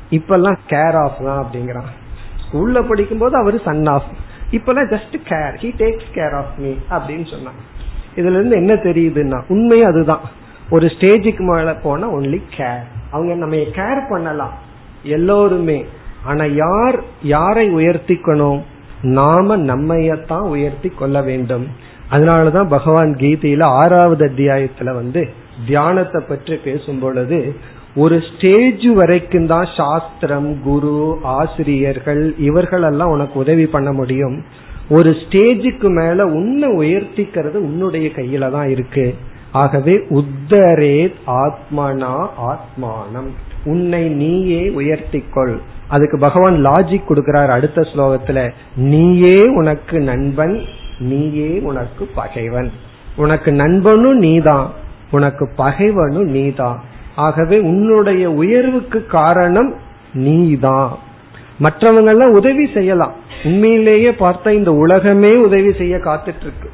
இப்பெல்லாம் கேர் ஆஃப் தான் அப்படிங்கிறான். ஸ்கூல்ல படிக்கும் போது அவரு சன் ஆஃப் இப்பெல்லாம் just care he takes care of me அப்படின்னு சொன்னான். இதுல இருந்து என்ன தெரியுதுன்னா உண்மை அதுதான். ஒரு ஸ்டேஜுக்கு மேல போனா ஒன்லி கேர் அவங்க நம்ம கேர் பண்ணலாம் எல்லோருமே. ஆனா யார் யாரை உயர்த்திக்கணும்? நாம நம்மையத்தான் உயர்த்தி கொள்ள வேண்டும். அதனாலதான் பகவான் கீதையில ஆறாவது அத்தியாயத்துல வந்து தியானத்தை பற்றி பேசும் பொழுது ஒரு ஸ்டேஜ் வரைக்கும் தான் சாஸ்திரம் குரு ஆசிரியர்கள் இவர்கள் எல்லாம் உனக்கு உதவி பண்ண முடியும். ஒரு ஸ்டேஜுக்கு மேல உன்னை உயர்த்திக்கிறது உன்னுடைய கையில தான் இருக்கு. ஆகவே உத்தரே ஆத்மனா ஆத்மானம். உன்னை நீயே உயர்த்திக்கொள். அதுக்கு பகவான் லாஜிக் கொடுக்கிறார் அடுத்த ஸ்லோகத்துல. நீயே உனக்கு நண்பன் நீயே உனக்கு பகைவன். உனக்கு நண்பனும் நீதான். உனக்கு பகைவனும் நீதான் ஆகவே உன்னுடைய உயர்வுக்கு காரணம் நீதான் மற்றவங்க எல்லாம் உதவி செய்யலாம். உண்மையிலேயே பார்த்தா இந்த உலகமே உதவி செய்ய காத்துட்டு இருக்கு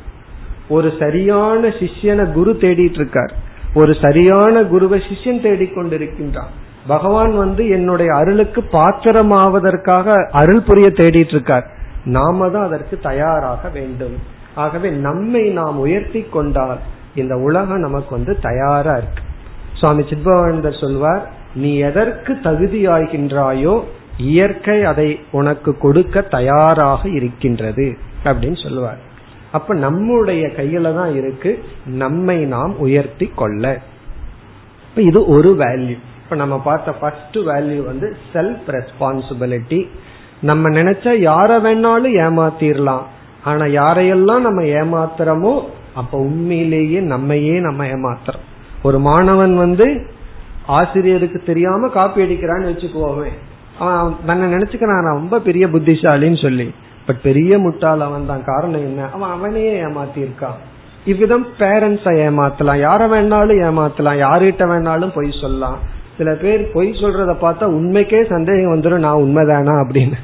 ஒரு சரியான சிஷ்யனை குரு தேடிட்டு இருக்கார் ஒரு சரியான குருவை சிஷ்யன் தேடிக்கொண்டிருக்கின்றான் பகவான் வந்து என்னுடைய அருளுக்கு பாத்திரமாவதற்காக அருள் புரிய தேடிட்டு இருக்கார் நாம தான் அதற்கு தயாராக வேண்டும். ஆகவே நம்மை நாம் உயர்த்தி கொண்டால் இந்த உலகம் நமக்கு வந்து தயாரா இருக்கு. சுவாமி சித்பவானந்தர் சொல்வார் நீ எதற்கு தகுதியாகின்றாயோ இயற்கை அதை உனக்கு கொடுக்க தயாராக இருக்கின்றது அப்படின்னு சொல்லுவார் அப்ப நம்முடைய கையில தான் இருக்கு நம்மை நாம் உயர்த்தி கொள்ள. இது ஒரு வேல்யூ இப்ப நம்ம பார்த்த ஃபர்ஸ்ட் வேல்யூ வந்து செல்ஃப் ரெஸ்பான்சிபிலிட்டி நம்ம நினைச்சா யார வேணாலும் ஏமாத்திரலாம். ஆனா யாரையெல்லாம் நம்ம ஏமாத்துறோமோ அப்ப உண்மையிலேயே நம்மையே நம்ம ஏமாத்துறோம். ஒரு மாணவன் வந்து ஆசிரியருக்கு தெரியாம காப்பி அடிக்கிறான்னு வச்சுக்குவோமே அவன் தன்னை நினைச்சுக்கிறான் நான் ரொம்ப பெரிய புத்திசாலின்னு சொல்லி. பட் பெரிய முட்டாள் அவன் தான் காரணம் என்ன? அவன் அவனையே ஏமாத்திருக்கான் இவ்விதம் பேரண்ட்ஸை ஏமாத்தலாம். யார வேணாலும் ஏமாத்தலாம். யார்கிட்ட வேணாலும் பொய் சொல்லலாம். சில பேர் பொய் சொல்றத பார்த்தா உண்மைக்கே சந்தேகம் வந்துடும் நான் உண்மைதானா அப்படின்னு.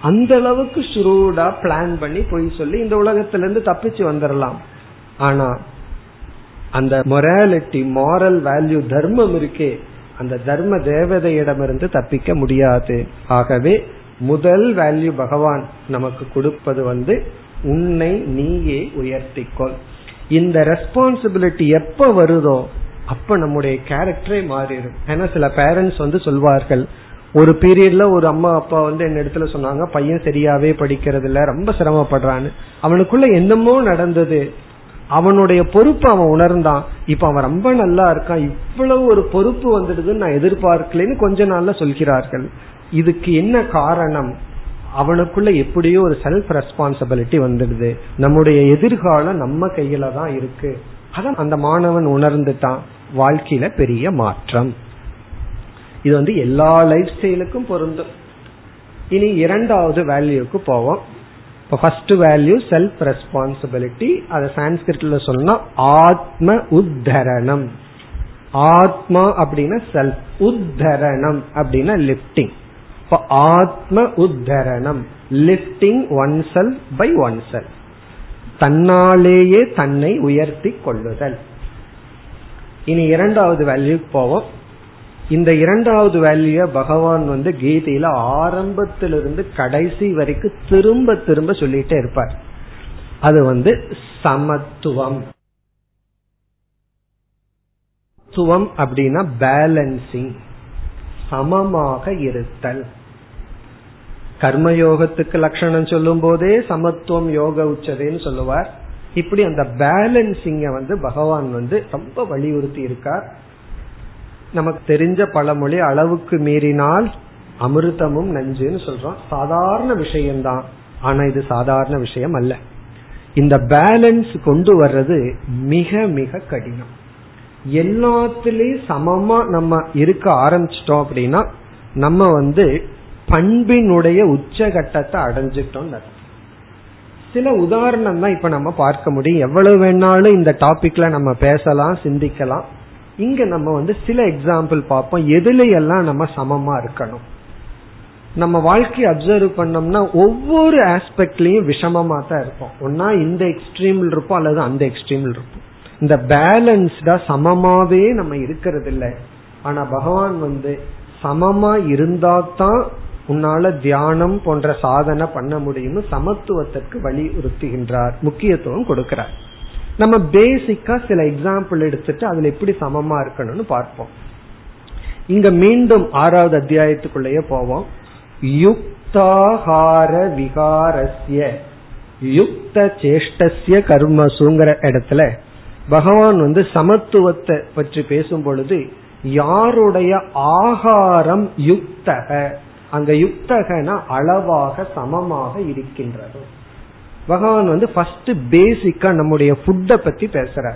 அந்த அளவுக்கு ஸ்ரூடா பிளான் பண்ணி பொய் சொல்லி இந்த உலகத்திலிருந்து தப்பிச்சு வந்துடலாம் ஆனா அந்த மொராலிட்டி மாரல் வேல்யூ தர்மம் இருக்கே அந்த தர்ம தேவதையிடமிருந்து தப்பிக்க முடியாது. ஆகவே முதல் வேல்யூ பகவான் நமக்கு கொடுப்பது வந்து உன்னை நீயே உயர்த்திக்கொள். இந்த ரெஸ்பான்சிபிலிட்டி எப்ப வருதோ அப்ப நம்முடைய கேரக்டரே மாறிடும். ஏன்னா சில பேரண்ட்ஸ் வந்து சொல்வார்கள் ஒரு பீரியட்ல ஒரு அம்மா அப்பா வந்து என்ன இடத்துல சொன்னாங்க பையன் சரியாவே படிக்கிறது இல்ல ரொம்ப சிரமப்படுறான்னு. அவனுக்குள்ள என்னமோ நடந்தது. அவனுடைய பொறுப்பு அவன் உணர்ந்தான். இப்ப அவன் ரொம்ப நல்லா இருக்கான். இவ்வளவு ஒரு பொறுப்பு வந்துடுதுன்னு நான் எதிர்பார்க்கலன்னு கொஞ்ச நாள்ல சொல்கிறார்கள். இதுக்கு என்ன காரணம்? அவனுக்குள்ள எப்படியோ ஒரு செல்ஃப் ரெஸ்பான்சிபிலிட்டி வந்துடுது. நம்முடைய எதிர்காலம் நம்ம கையில தான் இருக்கு. அதான் அந்த மாணவன் உணர்ந்துட்டான். வாழ்க்கையில பெரிய மாற்றம். இது வந்து எல்லா லைஃப் ஸ்டைலுக்கும் பொருந்தும். இனி இரண்டாவது வேல்யூக்கு போவோம். இப்போ ஃபர்ஸ்ட் வேல்யூ செல்ஃப் ரெஸ்பான்சிபிலிட்டி அதை சான்ஸ்கிரிட்ல சொன்னா ஆத்ம உத்தரணம். ஆத்மா அப்படின்னா செல்ஃப் உத்தரணம் அப்படின்னா லிப்டிங் இப்போ ஆத்ம உத்தரணம். Lifting oneself by oneself தன்னாலேயே தன்னை உயர்த்தி கொள்ளுதல். இனி இரண்டாவது வேல்யூக்கு போவோம். இந்த இரண்டாவது வேல்யூ பகவான் வந்து கீதையில ஆரம்பத்திலிருந்து கடைசி வரைக்கும் திரும்ப திரும்ப சொல்லிட்டே இருப்பார். அது வந்து சமத்துவம். சமத்துவம் அப்படின்னா பேலன்சிங் சமமாக இருத்தல். கர்மயோகத்துக்கு லட்சணம் சொல்லும் போதே சமத்துவம் யோக உச்சதைன்னு சொல்லுவார். இப்படி அந்த பேலன்சிங்க வந்து பகவான் வந்து ரொம்ப வலியுறுத்தி இருக்கார். நமக்கு தெரிஞ்ச பழமொழி அளவுக்கு மீறினால் அமிர்தமும் நஞ்சுன்னு சொல்றோம். சாதாரண விஷயம்தான். ஆனா இது சாதாரண விஷயம் அல்ல. இந்த பேலன்ஸ் கொண்டு வர்றது மிக மிக கடினம். எல்லாத்திலையும் சமமா நம்ம இருக்க ஆரம்பிச்சிட்டோம் அப்படின்னா நம்ம வந்து பண்பினுடைய உச்சகட்டத்தை அடைஞ்சிட்டோம் சில உதாரணம் தான் இப்ப நம்ம பார்க்க முடியும். எவ்வளவு வேணாலும் இந்த டாபிக்ல நம்ம பேசலாம் சிந்திக்கலாம். இங்க நம்ம வந்து சில எக்ஸாம்பிள் பார்ப்போம். எதுல எல்லாம் நம்ம சமமா இருக்கணும்? நம்ம வாழ்க்கையை அப்சர்வ் பண்ணோம்னா ஒவ்வொரு ஆஸ்பெக்ட்லயும் விஷமமா தான் இருப்போம். ஒன்னா இந்த எக்ஸ்ட்ரீம்ல இருப்போம் அல்லது அந்த எக்ஸ்ட்ரீம்ல இருப்போம். இந்த பேலன்ஸ்டா சமமாவே நம்ம இருக்கிறது இல்லை ஆனா பகவான் வந்து சமமா இருந்தா தான் உன்னால தியானம் போன்ற சாதனை பண்ண முடியும்னு சமத்துவத்திற்கு வலியுறுத்துகின்றார் முக்கியத்துவம் கொடுக்கிறார். நம்ம பேசிக்கா சில எக்ஸாம்பிள் எடுத்துட்டு அதுல எப்படி சமமா இருக்கணும்னு பார்ப்போம். இங்க மீண்டும் ஆறாவது அத்தியாயத்துக்குள்ளேயே போவோம். யுக்தாகார விகாரஸ்ய யுக்த சேஷ்டசிய கர்மசுங்கிற இடத்துல பகவான் வந்து சமத்துவத்தை பற்றி பேசும் பொழுது யாருடைய ஆகாரம் யுக்தக? அங்க யுக்தகன அளவாக சமமாக இருக்கின்றது. பகவான் வந்து ஃபர்ஸ்ட் பேசிக்கா நம்முடைய ஃபுட்டை பத்தி பேசுற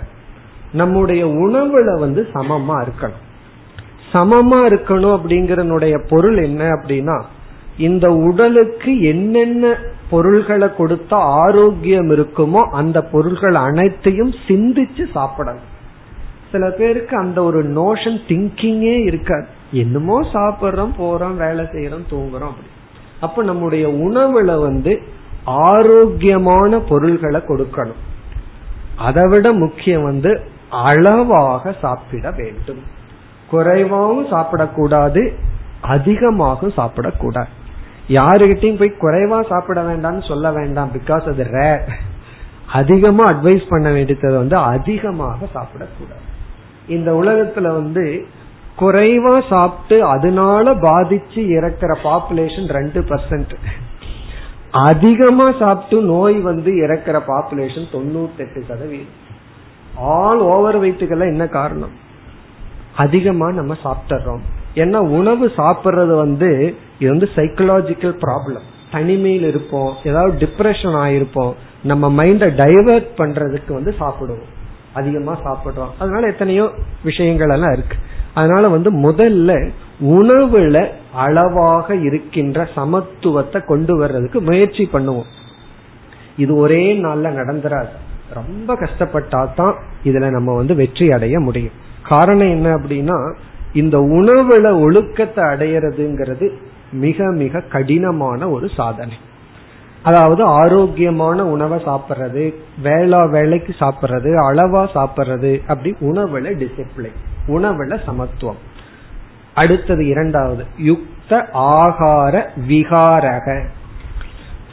நம்முடைய உணவுல வந்து சமமா இருக்கணும். சமமா இருக்கணும் அப்படிங்கறனுடைய பொருள் என்ன அப்படின்னா இந்த உடலுக்கு என்னென்ன பொருள்களை கொடுத்தா ஆரோக்கியம் இருக்குமோ அந்த பொருள்கள் அனைத்தையும் சிந்திச்சு சாப்பிடணும். சில பேருக்கு அந்த ஒரு நோஷன் திங்கிங்கே இருக்காது. என்னமோ சாப்பிட்றோம் போறோம் வேலை செய்யறோம் தூங்குறோம் அப்படி. அப்ப நம்முடைய உணவுல வந்து ஆரோக்கியமான பொருள்களை கொடுக்கணும். அதை விட முக்கியம் வந்து அளவாக சாப்பிட வேண்டும். குறைவாகவும் சாப்பிடக்கூடாது அதிகமாக சாப்பிடக்கூடாது. யாருகிட்டையும் போய் குறைவா சாப்பிட வேண்டாம்னு சொல்ல வேண்டாம் பிகாஸ் அது ரேர் அதிகமா அட்வைஸ் பண்ண வேண்டியது வந்து அதிகமாக சாப்பிடக்கூடாது. இந்த உலகத்துல வந்து குறைவா சாப்பிட்டு அதனால பாதிச்சு இறக்குற பாப்புலேஷன் ரெண்டு பர்சன்ட் அதிகமா சாப்பிட்டு நோய் வந்து இறக்கிற பாப்புலேஷன் தொண்ணூத்தி எட்டு சதவீதம். ஆல் ஓவர் வெயிட்டுக்கெல்லாம் என்ன காரணம்? அதிகமா நம்ம சாப்பிட்டுறோம். ஏன்னா உணவு சாப்பிடுறது வந்து இது வந்து சைக்கலாஜிக்கல் ப்ராப்ளம் தனிமையில் இருப்போம். ஏதாவது டிப்ரெஷன் ஆயிருப்போம். நம்ம மைண்ட டைவர்ட் பண்றதுக்கு வந்து சாப்பிடுவோம். அதிகமா சாப்பிடுறோம். அதனால எத்தனையோ விஷயங்கள் எல்லாம் இருக்கு. அதனால வந்து முதல்ல உணவுல அளவாக இருக்கின்ற சமத்துவத்தை கொண்டு வர்றதுக்கு முயற்சி பண்ணுவோம். இது ஒரே நாள்ல நடந்துராது. ரொம்ப கஷ்டப்பட்டா தான் இதுல நம்ம வந்து வெற்றி அடைய முடியும். காரணம் என்ன அப்படின்னா இந்த உணவுல ஒழுக்கத்தை அடையிறதுங்கிறது மிக மிக கடினமான ஒரு சாதனை. அதாவது ஆரோக்கியமான உணவை சாப்பிட்றது வேளா வேலைக்கு சாப்பிட்றது அளவா சாப்பிட்றது அப்படி உணவுல டிசிப்ளின் உணவுல சமத்துவம். அடுத்தது இரண்டாவது யுக்த ஆகார விகாரக.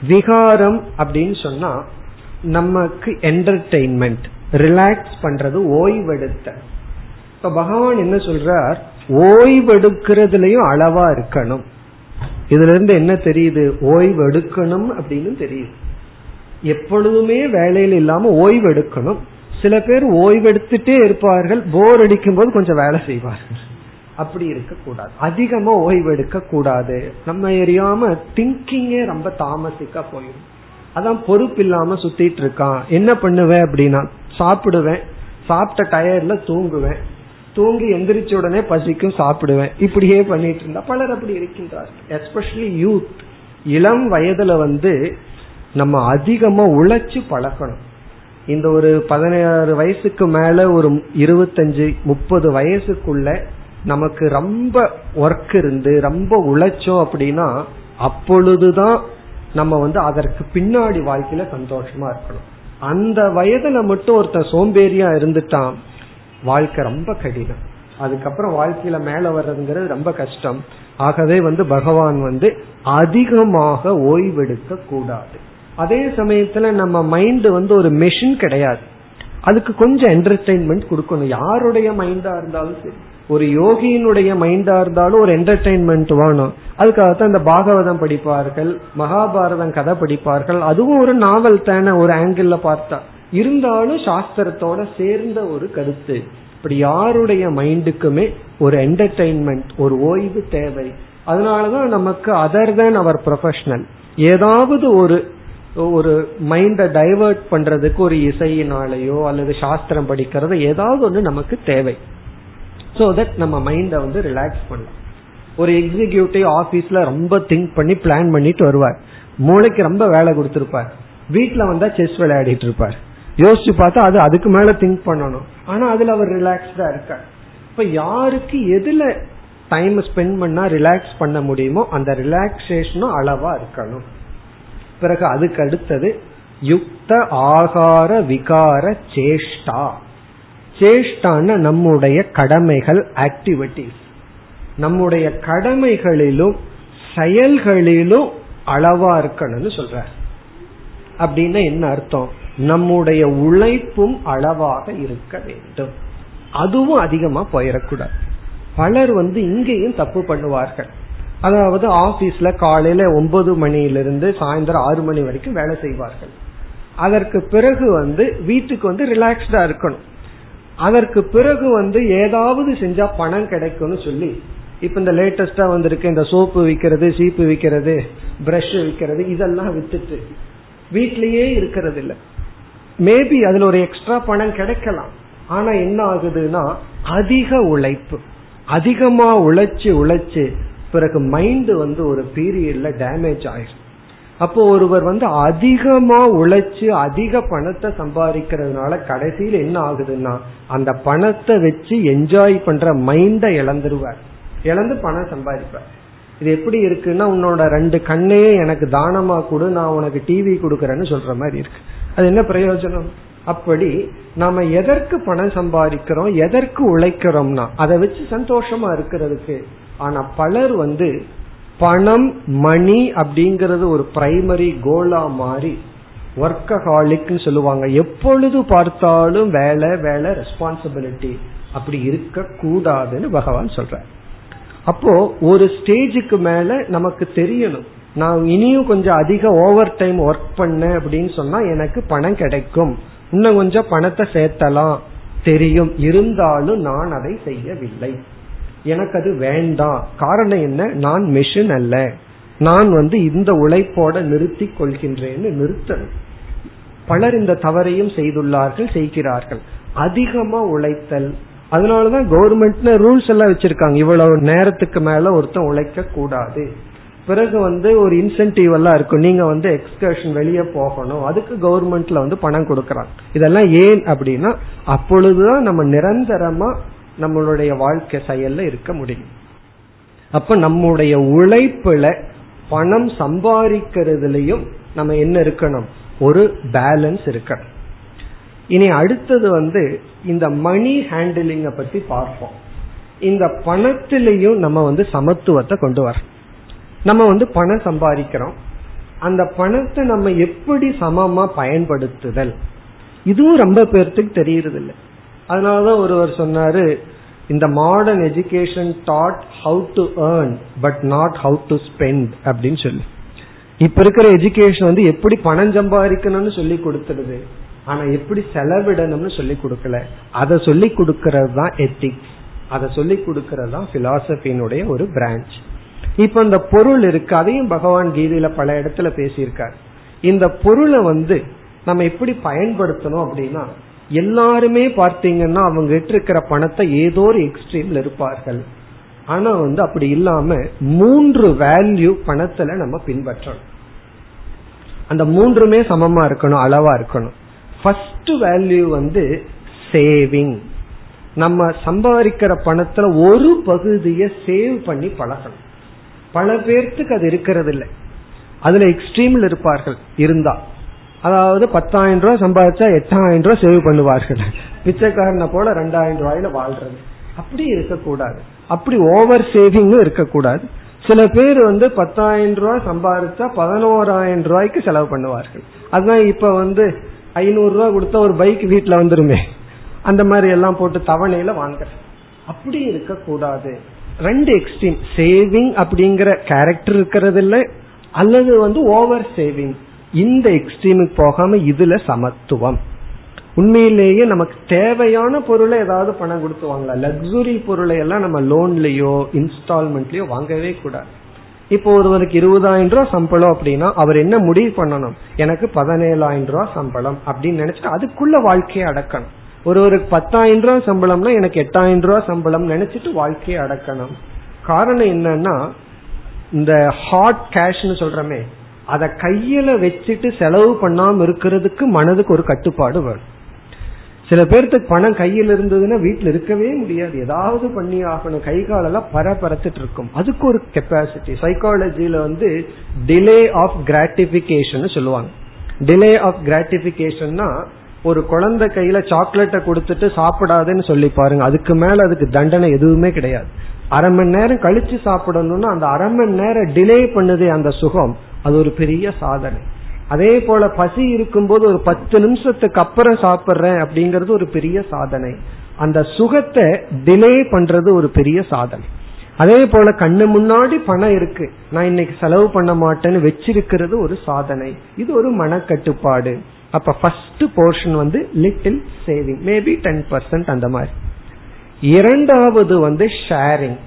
விகாரம் அப்படின்னு சொன்னா நமக்கு என்டர்டெயின்மெண்ட் ரிலாக்ஸ் பண்றது ஓய்வெடுத்த. இப்ப பகவான் என்ன சொல்றார்? ஓய்வெடுக்கிறதுலயும் அளவா இருக்கணும். இதுல இருந்து என்ன தெரியுது? ஓய்வெடுக்கணும் அப்படின்னு தெரியுது. எப்பொழுதுமே வேலையில் இல்லாம ஓய்வெடுக்கணும். சில பேர் ஓய்வெடுத்துட்டே இருப்பார்கள் போர் அடிக்கும் போது கொஞ்சம் வேலை செய்வார்கள். அப்படி இருக்க கூடாது அதிகமா ஓய்வெடுக்க கூடாது நம்ம எரியாம திங்கிங்கே ரொம்ப தாமசிக்க போயிடும் அதான் பொறுப்பு இல்லாம சுத்திட்டு இருக்கான். என்ன பண்ணுவேன் அப்படின்னா சாப்பிடுவேன். சாப்பிட்ட டயர்ல தூங்குவேன். தூங்கி எந்திரிச்ச உடனே பசிக்கும் சாப்பிடுவேன். இப்படியே பண்ணிட்டு இருந்தா பலர் அப்படி இருக்கின்றார் எஸ்பெஷலி யூத் இளம் வயதுல வந்து நம்ம அதிகமா உழைச்சு பழக்கணும் இந்த ஒரு பதினாறு வயசுக்கு மேல ஒரு இருபத்தஞ்சு முப்பது வயசுக்குள்ள நமக்கு ரொம்ப ஒர்க் இருந்து ரொம்ப உழைச்சோம் அப்படின்னா அப்பொழுதுதான் நம்ம வந்து அதற்கு பின்னாடி வாழ்க்கையில சந்தோஷமா இருக்கணும். அந்த வயதுல மட்டும் ஒருத்தன் சோம்பேறியா இருந்துட்டான் வாழ்க்கை ரொம்ப கடினம். அதுக்கப்புறம் வாழ்க்கையில மேல வர்றதுங்கிறது ரொம்ப கஷ்டம். ஆகவே வந்து பகவான் வந்து அதிகமாக ஓய்வெடுக்க கூடாது. அதே சமயத்துல நம்ம மைண்ட் வந்து ஒரு மெஷின் கிடையாது. அதுக்கு கொஞ்சம் என்டர்டைன்மெண்ட் கொடுக்கணும். யாருடைய மைண்டா இருந்தாலும் சரி. ஒரு யோகியினுடைய மைண்டா இருந்தாலும் ஒரு என்டர்டைன்மெண்ட் வேணும். அதுக்காகத்தான் இந்த பாகவதம் படிப்பார்கள் மகாபாரதம் கதை படிப்பார்கள். அதுவும் ஒரு நாவல் தானே ஒரு ஆங்கிள் பார்த்தா. இருந்தாலும் சாஸ்திரத்தோட சேர்ந்த ஒரு கருத்து. இப்படி யாருடைய மைண்டுக்குமே ஒரு என்டர்டைன்மெண்ட் ஒரு ஓய்வு தேவை. அதனாலதான் நமக்கு அதர் தேன் அவர் ப்ரொஃபஷனல் ஏதாவது ஒரு ஒரு மைண்டை டைவர்ட் பண்றதுக்கு ஒரு இசையினாலேயோ அல்லது சாஸ்திரம் படிக்கிறது ஏதாவது ஒன்று நமக்கு தேவை. ஸோ தட் நம்ம மைண்டை வந்து ரிலாக்ஸ் பண்ணலாம். ஒரு எக்ஸிகியூட்டிவ் ஆபீஸ்ல ரொம்ப திங்க் பண்ணி பிளான் பண்ணிட்டு வருவார். மூளைக்கு ரொம்ப வேலை கொடுத்துருப்பார். வீட்டுல வந்தா செஸ் விளையாடிட்டு இருப்பார். யோசிச்சு பார்த்தா அது அதுக்கு மேல திங்க் பண்ணணும். ஆனா அதுல அவர் ரிலாக்ஸ்டா இருக்கார். இப்ப யாருக்கு எதுல டைம் ஸ்பெண்ட் பண்ணா ரிலாக்ஸ் பண்ண முடியுமோ அந்த ரிலாக்ஸேஷனும் அளவா இருக்கணும். பிறகு அதுக்கு அடுத்தது யுக்த ஆகார விகார சேஷ்டா. சேஷ்டான நம்முடைய கடமைகள் ஆக்டிவிட்டிஸ் நம்முடைய கடமைகளிலும் செயல்களிலும் அளவா இருக்கணும்னு சொல்ற அப்படின்னா என்ன அர்த்தம்? நம்முடைய உழைப்பும் அளவாக இருக்க வேண்டும். அதுவும் அதிகமா போயிடக்கூடாது. பலர் வந்து இங்கேயும் தப்பு பண்ணுவார்கள். அதாவது ஆபீஸ்ல காலையில ஒன்பது மணியிலிருந்து சாயந்தரம் ஆறு மணி வரைக்கும் வேலை செய்வார்கள். அதற்கு பிறகு வந்து வீட்டுக்கு வந்து ரிலாக்ஸ்டா இருக்கணும். அதற்கு பிறகு வந்து ஏதாவது செஞ்சா பணம் கிடைக்கும்னு சொல்லி இப்ப இந்த லேட்டஸ்டா வந்திருக்கு இந்த சோப்பு விற்கிறது சீப்பு விற்கிறது பிரஷ் விற்கிறது இதெல்லாம் வித்துட்டு வீட்லயே இருக்கிறது இல்ல மேபி அதுல ஒரு எக்ஸ்ட்ரா பணம் கிடைக்கலாம். ஆனா என்ன ஆகுதுன்னா அதிக உழைப்பு. அதிகமா உழைச்சு உழைச்சு பிறகு மைண்ட் வந்து ஒரு பீரியட்ல டேமேஜ் ஆயிடும் அப்போ ஒருவர் வந்து அதிகமா உழைச்சு அதிக பணத்தை சம்பாதிக்கிறதுனால கடைசியில் என்ன ஆகுதுன்னா அந்த பணத்தை வச்சு என்ஜாய் பண்ற மைண்டை இழந்துருவார். இழந்து பணம் சம்பாதிப்பார். இது எப்படி இருக்குன்னா உன்னோட ரெண்டு கண்ணையே எனக்கு தானமா கொடு நான் உனக்கு டிவி கொடுக்கறேன்னு சொல்ற மாதிரி இருக்கு. அது என்ன பிரயோஜனம்? அப்படி நாம எதற்கு பணம் சம்பாதிக்கிறோம் எதற்கு உழைக்கிறோம்னா அதை வச்சு சந்தோஷமா இருக்கிறதுக்கு ஆனா பலர் வந்து பணம் மணி அப்படிங்கறது ஒரு பிரைமரி கோலா மாறி ஒர்க்கஹாலிக்னு சொல்லுவாங்க. எப்பொழுது பார்த்தாலும் வேலை வேலை ரெஸ்பான்சிபிலிட்டி அப்படி இருக்க கூடாதுன்னு பகவான் சொல்ற அப்போ ஒரு ஸ்டேஜுக்கு மேல நமக்கு தெரியணும். நான் இனியும் கொஞ்சம் அதிக ஓவர் டைம் ஒர்க் பண்ண அப்படின்னு சொன்னா எனக்கு பணம் கிடைக்கும். இன்னும் கொஞ்சம் பணத்தை சேர்த்தலாம். தெரியும். இருந்தாலும் நான் அதை செய்யவில்லை. எனக்கு அது வேண்டாம் காரணம் என்ன? நான் மெஷின் அல்ல. நான் வந்து இந்த உழைப்போட நிறுத்தி கொள்கின்றேன்னு நிறுத்தணும். பலர் இந்த தவறையும் செய்துள்ளார்கள் செய்கிறார்கள். அதிகமா உழைத்தல். அதனாலதான் கவர்மெண்ட்ல ரூல்ஸ் எல்லாம் வச்சிருக்காங்க. இவ்வளவு நேரத்துக்கு மேல ஒருத்தன் உழைக்க கூடாது. பிறகு வந்து ஒரு இன்சென்டிவ் எல்லாம் இருக்கும். நீங்க வந்து எக்ஸ்கர்ஷன் வெளியே போகணும். அதுக்கு கவர்மெண்ட்ல வந்து பணம் கொடுக்கறாங்க. இதெல்லாம் ஏன் அப்படின்னா அப்பொழுதுதான் நம்ம நிரந்தரமா நம்மளுடைய வாழ்க்கை செயல்ல இருக்க முடியும். அப்ப நம்முடைய உழைப்புல பணம் சம்பாதிக்கிறதுலயும் நம்ம என்ன இருக்கணும்? ஒரு பேலன்ஸ் இருக்கணும். இனி அடுத்தது வந்து இந்த மணி ஹேண்டிலிங்க பத்தி பார்ப்போம். இந்த பணத்திலையும் நம்ம வந்து சமத்துவத்தை கொண்டு வர. நம்ம வந்து பணம் சம்பாதிக்கிறோம். அந்த பணத்தை நம்ம எப்படி சமமா பயன்படுத்துதல்? இதுவும் ரொம்ப பேர்த்துக்கு தெரியறது இல்லை அதனாலதான் ஒருவர் சொன்னாரு இந்த modern education that how to earn but not how to spend அப்படின்னு சொல்லி. இப்ப இருக்கிற எஜுகேஷன் வந்து எப்படி பணம் சம்பாதிக்கணும்னு சொல்லி கொடுத்துருது ஆனா எப்படி செலவிடணும்னு சொல்லி கொடுக்கல. அதை சொல்லி கொடுக்கறது தான் எத்திக்ஸ் அதை சொல்லி கொடுக்கறது தான் பிலாசபியினுடைய ஒரு பிரான்ச் இப்ப இந்த பொருள் இருக்கு. அதையும் பகவான் கீதையில பல இடத்துல பேசியிருக்கார். இந்த பொருளை வந்து நம்ம எப்படி பயன்படுத்தணும் அப்படின்னா எல்லாருமே பார்த்தீங்கன்னா அவங்க இருக்கிற பணத்தை ஏதோ ஒரு எக்ஸ்ட்ரீம்ல இருப்பார்கள். ஆனா வந்து அப்படி இல்லாம மூன்று வேல்யூ பணத்துல நம்ம பின்பற்றணும். அந்த மூன்றுமே சமமா இருக்கணும் அளவா இருக்கணும். ஃபர்ஸ்ட் வேல்யூ வந்து சேவிங் நம்ம சம்பாதிக்கிற பணத்துல ஒரு பகுதியை சேவ் பண்ணி பழகணும். பல பேர்த்துக்கு அது இருக்கிறது இல்லை அதுல எக்ஸ்ட்ரீம்ல இருப்பார்கள் இருந்தா. அதாவது பத்தாயிரம் ரூபாய் சம்பாதிச்சா எட்டாயிரம் ரூபாய் சேவ் பண்ணுவார்கள். பிச்சைக்காரனை போல ரெண்டாயிரம் ரூபாயில வாழ்றது. அப்படி இருக்கக்கூடாது. அப்படி ஓவர் சேவிங்கும் இருக்கக்கூடாது. சில பேர் வந்து பத்தாயிரம் ரூபாய் சம்பாதிச்சா பதினோராயிரம் ரூபாய்க்கு செலவு பண்ணுவார்கள். அதுதான் இப்ப வந்து ஐநூறு ரூபாய் கொடுத்தா ஒரு பைக் வீட்டுல வந்துருமே. அந்த மாதிரி எல்லாம் போட்டு தவணையில வாங்குற அப்படி இருக்க கூடாது ரெண்டு எக்ஸ்ட்ரீம் சேவிங் அப்படிங்கிற கேரக்டர் இருக்கிறது இல்லை அல்லது வந்து ஓவர் சேவிங் இந்த எக்ஸ்ட்ரீமுக்கு போகாம இதுல சமத்துவம். உண்மையிலேயே நமக்கு தேவையான பொருளை ஏதாவது பணம் கொடுத்து வாங்கலாம். லக்ஸுரி பொருளை எல்லாம் நம்ம லோன்லயோ இன்ஸ்டால்மெண்ட்லயோ வாங்கவே கூடாது. இப்போ ஒருவருக்கு இருபதாயிரம் ரூபாய் சம்பளம் அப்படின்னா அவர் என்ன முடிவு பண்ணணும்? எனக்கு பதினேழாயிரம் ரூபாய் சம்பளம் அப்படின்னு நினைச்சிட்டு அதுக்குள்ள வாழ்க்கையை அடக்கணும். ஒருவருக்கு பத்தாயிரம் ரூபாய் சம்பளம்னா எனக்கு எட்டாயிரம் ரூபாய் சம்பளம் நினைச்சிட்டு வாழ்க்கையை அடக்கணும். காரணம் என்னன்னா இந்த ஹாட் கேஷ்னு சொல்றமே அதை கையில வச்சுட்டு செலவு பண்ணாம இருக்கிறதுக்கு மனதுக்கு ஒரு கட்டுப்பாடு வரும். சில பேர்த்துக்கு பணம் கையில் இருந்ததுன்னா வீட்டில் இருக்கவே முடியாது. ஏதாவது பண்ணி ஆகணும். கை காலெல்லாம் பரபரத்துட்டு இருக்கும். அதுக்கு ஒரு கெப்பாசிட்டி சைக்காலஜியில வந்து டிலே ஆஃப் கிராட்டிபிகேஷன் சொல்லுவாங்க. டிலே ஆஃப் கிராட்டிபிகேஷன்னா ஒரு குழந்தை கையில சாக்லேட்டை கொடுத்துட்டு சாப்பிடாதுன்னு சொல்லி பாருங்க. அதுக்கு மேல அதுக்கு தண்டனை எதுவுமே கிடையாது. அரை மணி நேரம் கழிச்சு சாப்பிடணும்னா அந்த அரை மணி நேரம் டிலே பண்ணுது அந்த சுகம். அது ஒரு பெரிய சாதனை. அதே போல பசி இருக்கும்போது ஒரு பத்து நிமிஷத்துக்கு அப்புறம் சாப்பிடுறேன் அப்படிங்கறது ஒரு பெரிய சாதனை. அந்த சுகத்தை டிலே பண்றது ஒரு பெரிய சாதனை. அதே போல கண்ணு முன்னாடி பணம் இருக்கு. நான் இன்னைக்கு செலவு பண்ண மாட்டேன்னு வச்சிருக்கிறது ஒரு சாதனை. இது ஒரு மனக்கட்டுப்பாடு. அப்ப ஃபர்ஸ்ட் போர்ஷன் வந்து little saving maybe ten percent அந்த மாதிரி. இரண்டாவது வந்து ஷேரிங்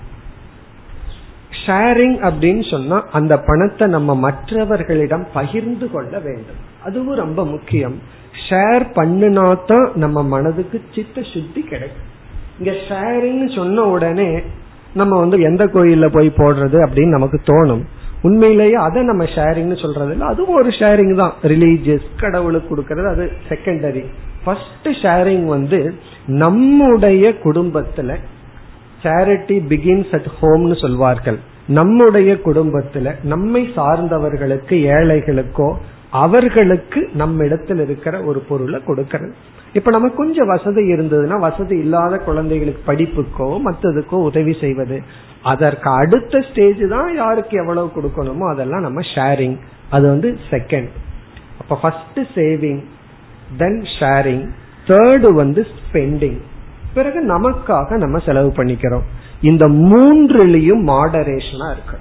ஷேரிங் அப்படின்னு சொன்னா அந்த பணத்தை நம்ம மற்றவர்களிடம் பகிர்ந்து கொள்ள வேண்டும். அதுவும் ரொம்ப முக்கியம். ஷேர் பண்ணினா தான் நம்ம மனதுக்கு சித்த சுத்தி கிடைக்கும். இங்க ஷேரிங் சொன்ன உடனே நம்ம வந்து எந்த கோயில்ல போய் போடுறது அப்படின்னு நமக்கு தோணும். உண்மையிலேயே அதை நம்ம ஷேரிங்னு சொல்றது இல்லை அதுவும் ஒரு ஷேரிங் தான். ரிலீஜியஸ் கடவுளுக்கு கொடுக்கறது அது செகண்டரி ஃபர்ஸ்ட் ஷேரிங் வந்து நம்முடைய குடும்பத்துல சேரிட்டி பிகின்ஸ் அட் ஹோம்னு சொல்வார்கள். நம்முடைய குடும்பத்துல நம்மை சார்ந்தவர்களுக்கு ஏழைகளுக்கோ அவர்களுக்கு நம்ம இடத்துல இருக்கிற ஒரு பொருளை கொடுக்கறது. இப்ப நமக்கு கொஞ்சம் வசதி இருந்ததுன்னா வசதி இல்லாத குழந்தைகளுக்கு படிப்புக்கோ மற்றதுக்கோ உதவி செய்வது. அதற்கு அடுத்த ஸ்டேஜ் தான் யாருக்கு எவ்வளவு கொடுக்கணுமோ அதெல்லாம் நம்ம ஷேரிங் அது வந்து செகண்ட் அப்ப first saving then sharing third வந்து ஸ்பெண்டிங் பிறகு நமக்காக நம்ம செலவு பண்ணிக்கிறோம். இந்த மூன்றுலயும் மாடரேஷனா இருக்கு.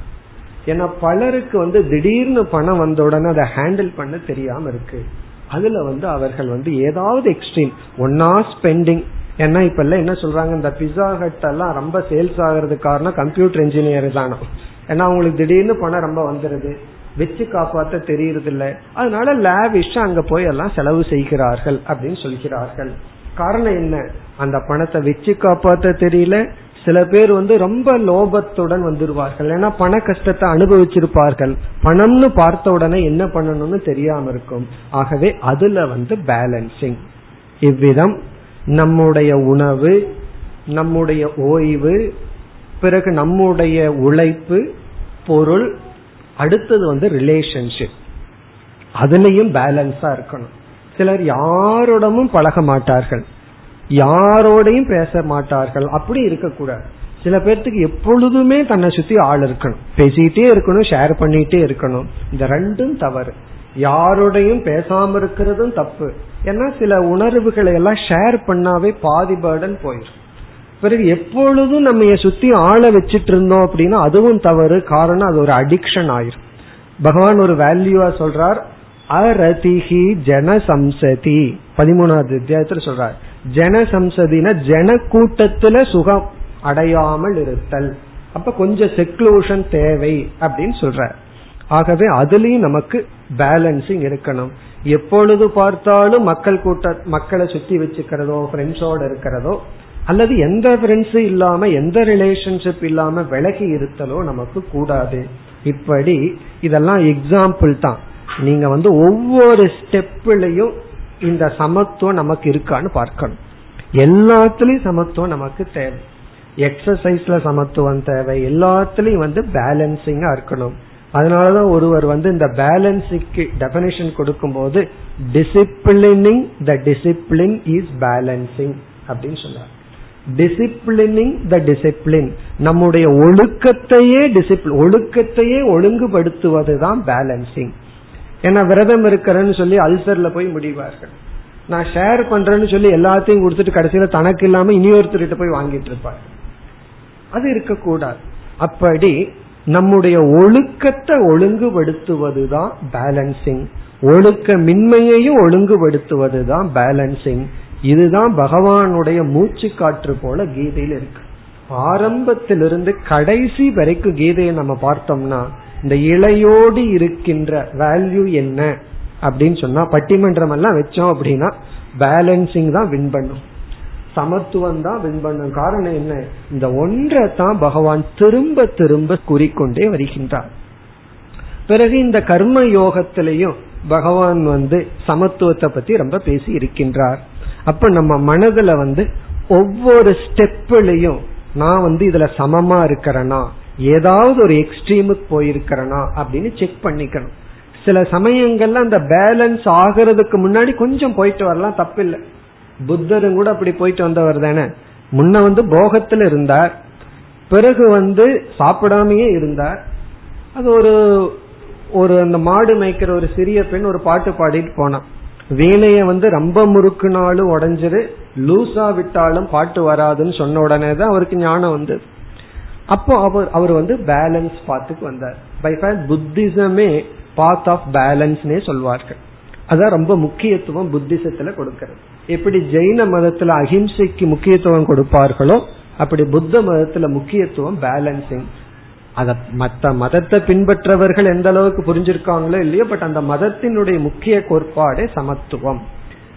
ஏன்னா பலருக்கு வந்து திடீர்னு பணம் வந்த உடனே அதை ஹேண்டில் பண்ண தெரியாம இருக்கு. அதுல வந்து அவர்கள் வந்து ஏதாவது எக்ஸ்ட்ரீம் ஒன்னா ஸ்பெண்டிங் ஏன்னா இப்ப எல்லாம் என்ன சொல்றாங்க? இந்த பிஸா ஹட் எல்லாம் ரொம்ப சேல்ஸ் ஆகிறதுக்கு காரணம் கம்ப்யூட்டர் இன்ஜினியர் தானோ? ஏன்னா அவங்களுக்கு திடீர்னு பணம் ரொம்ப வந்துருது. வச்சு காப்பாற்ற தெரியறது இல்ல அதனால லேவிஷ் அங்க போய் எல்லாம் செலவு செய்கிறார்கள் அப்படின்னு சொல்கிறார்கள். காரணம் என்ன? அந்த பணத்தை வச்சு காப்பாற்ற தெரியல. சில பேர் வந்து ரொம்ப லோபத்துடன் வந்துருவார்கள். ஏன்னா பண கஷ்டத்தை அனுபவிச்சிருப்பார்கள். பணம்னு பார்த்த உடனே என்ன பண்ணணும்னு தெரியாம இருக்கும். ஆகவே அதுல வந்து பேலன்சிங் இவ்விதம் நம்முடைய உணவு நம்முடைய ஓய்வு பிறகு நம்முடைய உழைப்பு பொருள் அடுத்தது வந்து ரிலேஷன்ஷிப் அதுலயும் பேலன்ஸா இருக்கணும். சிலர் யாரோடமும் பழக மாட்டார்கள். யாரோடையும் பேச மாட்டார்கள். அப்படி இருக்கக்கூடாது. சில பேர்த்துக்கு எப்பொழுதுமே தன்னை சுத்தி ஆள் இருக்கணும். பேசிக்கிட்டே இருக்கணும் ஷேர் பண்ணிட்டே இருக்கணும். இந்த ரெண்டும் தவறு. யாரோடையும் பேசாம இருக்கிறதும் தப்பு. ஏன்னா சில உணர்வுகளை எல்லாம் ஷேர் பண்ணாவே பாதி பேர்டன் போயிடும் பிறகு எப்பொழுதும் நம்ம சுத்தி ஆளை வச்சிட்டு இருந்தோம் அப்படின்னா அதுவும் தவறு. காரணம் அது ஒரு அடிக்ஷன் ஆயிரும். பகவான் ஒரு வேல்யூவா சொல்றார் அரதிஹி ஜனசம்சதி. பதிமூணாவது அத்தியாயத்துல சொல்றார் ஜனசம்சதினா ஜன கூட்டத்துல சுகம் அடையாமல் இருத்தல். அப்ப கொஞ்சம் செக்லூஷன் தேவை அப்படின்னு சொல்ற ஆகவே அதுலயும் நமக்கு பேலன்சிங் இருக்கணும். எப்பொழுது பார்த்தாலும் மக்கள் கூட்ட மக்களை சுத்தி வச்சுக்கிறதோ ஃப்ரெண்ட்ஸோட இருக்கிறதோ அல்லது எந்த ஃப்ரெண்ட்ஸும் இல்லாம எந்த ரிலேஷன்ஷிப் இல்லாம விலகி இருத்தலோ நமக்கு கூடாது. இப்படி இதெல்லாம் எக்ஸாம்பிள் தான். நீங்க வந்து ஒவ்வொரு ஸ்டெப்லயும் இந்த சமத்துவம் நமக்கு இருக்கான்னு பார்க்கணும். எல்லாத்துலயும் சமத்துவம் நமக்கு தேவை. எக்ஸசைஸ்ல சமத்துவம் தேவை. எல்லாத்துலயும் வந்து பேலன்சிங்கா இருக்கணும். அதனாலதான் ஒருவர் வந்து இந்த பேலன்ஸுக்கு டெபனிஷன் கொடுக்கும் போது disciplining the discipline is balancing அப்படின்னு சொன்னார் டிசிப்ளினிங் த டிசிப்ளின் நம்முடைய ஒழுக்கத்தையே டிசிப்ளின் ஒழுக்கத்தையே ஒழுங்குபடுத்துவதுதான் பேலன்சிங் ஏன்னா விரதம் இருக்கிறேன்னு சொல்லி அல்சர்ல போய் முடிவார்கள். நான் ஷேர் பண்றேன்னு சொல்லி எல்லாத்தையும் கொடுத்துட்டு கடைசியில தனக்கு இல்லாம இனியொருத்தர்கிட்ட போய் வாங்கிட்டு இருப்பார் அது இருக்கக்கூடாது. அப்படி நம்முடைய ஒழுக்கத்தை ஒழுங்குபடுத்துவதுதான் பேலன்சிங் ஒழுக்க மின்மையையும் ஒழுங்குபடுத்துவதுதான் பேலன்சிங் இதுதான் பகவானுடைய மூச்சு காற்று போல கீதையில் இருக்கு. ஆரம்பத்திலிருந்து கடைசி வரைக்கும் கீதையை நம்ம பார்த்தோம்னா இந்த இலையோடு இருக்கின்ற வேல்யூ என்ன அப்படின்னு சொன்னா பட்டிமன்றம் எல்லாம் வச்சோம் அப்படின்னா பேலன்சிங் தான் வின் பண்ணும். சமத்துவம் தான் வின் பண்ணும். காரணம் என்ன? இந்த ஒன்றை தான் பகவான் திரும்ப திரும்ப கூறிக்கொண்டே வருகின்றார். பிறகு இந்த கர்ம யோகத்திலையும் பகவான் வந்து சமத்துவத்தை பத்தி ரொம்ப பேசி இருக்கின்றார். அப்ப நம்ம மனதுல வந்து ஒவ்வொரு ஸ்டெப்லயும் நான் வந்து இதுல சமமா இருக்கிறேனா? ஏதாவது ஒரு எக்ஸ்ட்ரீமுக்கு போயிருக்கிறனா? அப்படின்னு செக் பண்ணிக்கணும். சில சமயங்கள்ல அந்த பேலன்ஸ் ஆகிறதுக்கு முன்னாடி கொஞ்சம் போயிட்டு வரலாம் தப்பில்லை. புத்தரும் கூட அப்படி போயிட்டு வந்தவர் தானே. முன்ன வந்து போகத்துல இருந்தார். பிறகு வந்து சாப்பிடாமயே இருந்தார். அது ஒரு ஒரு அந்த மாடு மேய்க்கிற ஒரு சிறிய பெண் ஒரு பாட்டு பாடிட்டு போனான். வீணைய வந்து ரொம்ப முறுக்குனாலும் உடஞ்சிரு லூசா விட்டாலும் பாட்டு வராதுன்னு சொன்ன உடனே தான் அவருக்கு ஞானம் வந்தது. அப்போ அவர் அவர் வந்து பேலன்ஸ் பாத்துக்கு வந்தார். பை ஃபேக்ட் புத்திசமே பாத் ஆஃப் பேலன்ஸ்னே சொல்வார்கள். அதான் ரொம்ப முக்கியத்துவம் புத்திசத்துல கொடுக்கிறது. எப்படி ஜெயின மதத்துல அஹிம்சைக்கு முக்கியத்துவம் கொடுப்பார்களோ அப்படி புத்த மதத்துல முக்கியத்துவம் பேலன்சிங் அத மத்த மதத்தை பின்பற்றவர்கள் எந்த அளவுக்கு புரிஞ்சிருக்காங்களோ இல்லையோ பட் அந்த மதத்தினுடைய முக்கிய கோட்பாடே சமத்துவம்.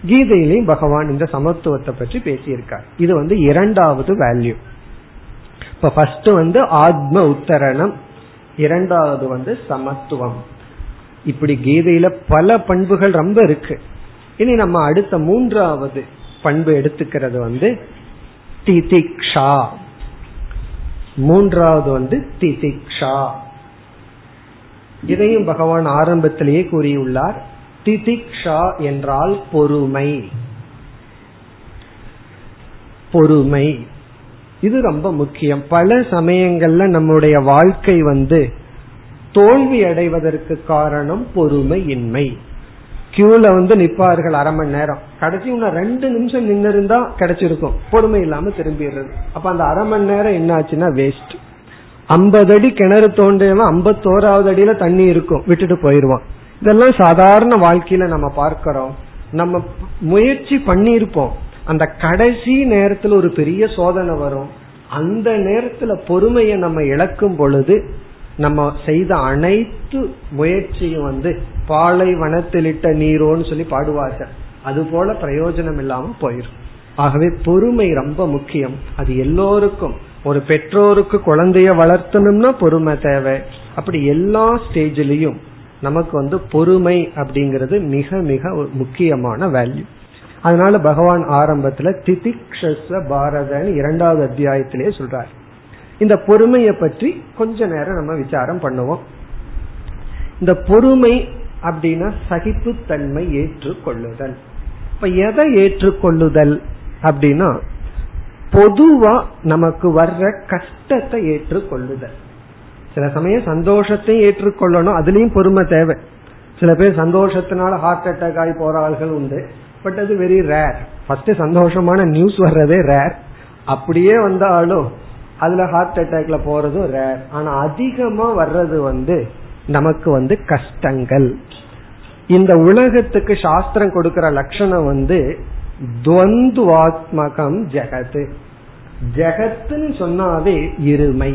கீதையிலையும் பகவான் இந்த சமத்துவத்தை பற்றி பேசியிருக்கார். இது வந்து இரண்டாவது வேல்யூ இப்ப ஃபர்ஸ்ட் வந்து ஆத்ம உத்தரணம் இரண்டாவது வந்து சமத்துவம். இப்படி கீதையில பல பண்புகள் ரொம்ப இருக்கு. இனி நம்ம அடுத்த மூன்றாவது பண்பு எடுத்துக்கிறது வந்து திதிக்ஷா. மூன்றாவது வந்து திதிக்ஷா. இதையும் பகவான் ஆரம்பத்திலேயே கூறியுள்ளார். திதிக்ஷா என்றால் பொறுமை. பொறுமை. இது ரொம்ப முக்கியம். பல சமயங்கள்ல நம்முடைய வாழ்க்கை வந்து தோல்வி அடைவதற்கு காரணம் பொறுமை இன்மை கியூல வந்து நிப்பார்கள் அரை மணி நேரம். கடைசி இன்னும் ரெண்டு நிமிஷம் நின்று இருந்தா கிடைச்சிருக்கும். பொறுமை இல்லாம திரும்பிடுறது. அப்ப அந்த அரை மணி நேரம் என்ன ஆச்சுன்னா வேஸ்ட் ஐம்பது அடி கிணறு தோண்டியவன் ஐம்பத்தோராவது அடியில தண்ணி இருக்கும். விட்டுட்டு போயிருவான். இதெல்லாம் சாதாரண வாழ்க்கையில நம்ம பார்க்கிறோம். நம்ம முயற்சி பண்ணிருப்போம் அந்த கடைசி நேரத்துல ஒரு பெரிய சோதனை வரும். அந்த நேரத்துல பொறுமையை நம்ம இழக்கும் பொழுது நம்ம செய்த அனைத்து முயற்சியும் வந்து பாலைவனத்திலிட்ட நீரோன்னு சொல்லி பாடுவார்கள். அது போல பிரயோஜனம் இல்லாம போயிடும் ஆகவே பொறுமை ரொம்ப முக்கியம். அது எல்லோருக்கும். ஒரு பெற்றோருக்கு குழந்தைய வளர்த்தணும்னா பொறுமை தேவை. அப்படி எல்லா ஸ்டேஜிலையும் நமக்கு வந்து பொறுமை அப்படிங்கிறது மிக மிக முக்கியமான வேல்யூ அதனால பகவான் ஆரம்பத்துல திதிக்ஷ பாரதன் இரண்டாவது அத்தியாயத்திலேயே சொல்றாரு. இந்த பொறுமையை பற்றி கொஞ்ச நேரம் நம்ம விசாரம் பண்ணுவோம். இந்த பொறுமை அப்படின்னா சகிப்புத்தன்மை ஏற்றுக்கொள்ளுதல். இப்ப எதை ஏற்றுக்கொள்ளுதல் அப்படின்னா பொதுவா நமக்கு வர்ற கஷ்டத்தை ஏற்றுக்கொள்ளுதல். சில சமயம் சந்தோஷத்தையும் ஏற்றுக்கொள்ளணும் அதுலயும் பொறுமை தேவை. சில பேர் சந்தோஷத்தினால ஹார்ட் அட்டாக் ஆகி போற ஆள்கள் உண்டு. பட் அது வெரி ரேர் ஃபர்ஸ்ட் சந்தோஷமான நியூஸ் வர்றதே ரேர் அப்படியே வந்தாலும் அதுல ஹார்ட் அட்டாக்ல போறதும் ரேர் ஆனா அதிகமா வர்றது வந்து நமக்கு வந்து கஷ்டங்கள். இந்த உலகத்துக்கு சாஸ்திரம் கொடுக்கிற லட்சணம் வந்து துவந்துவாத்மகம் ஜெகத்து ஜெகத்துன்னு சொன்னாவே இருமை.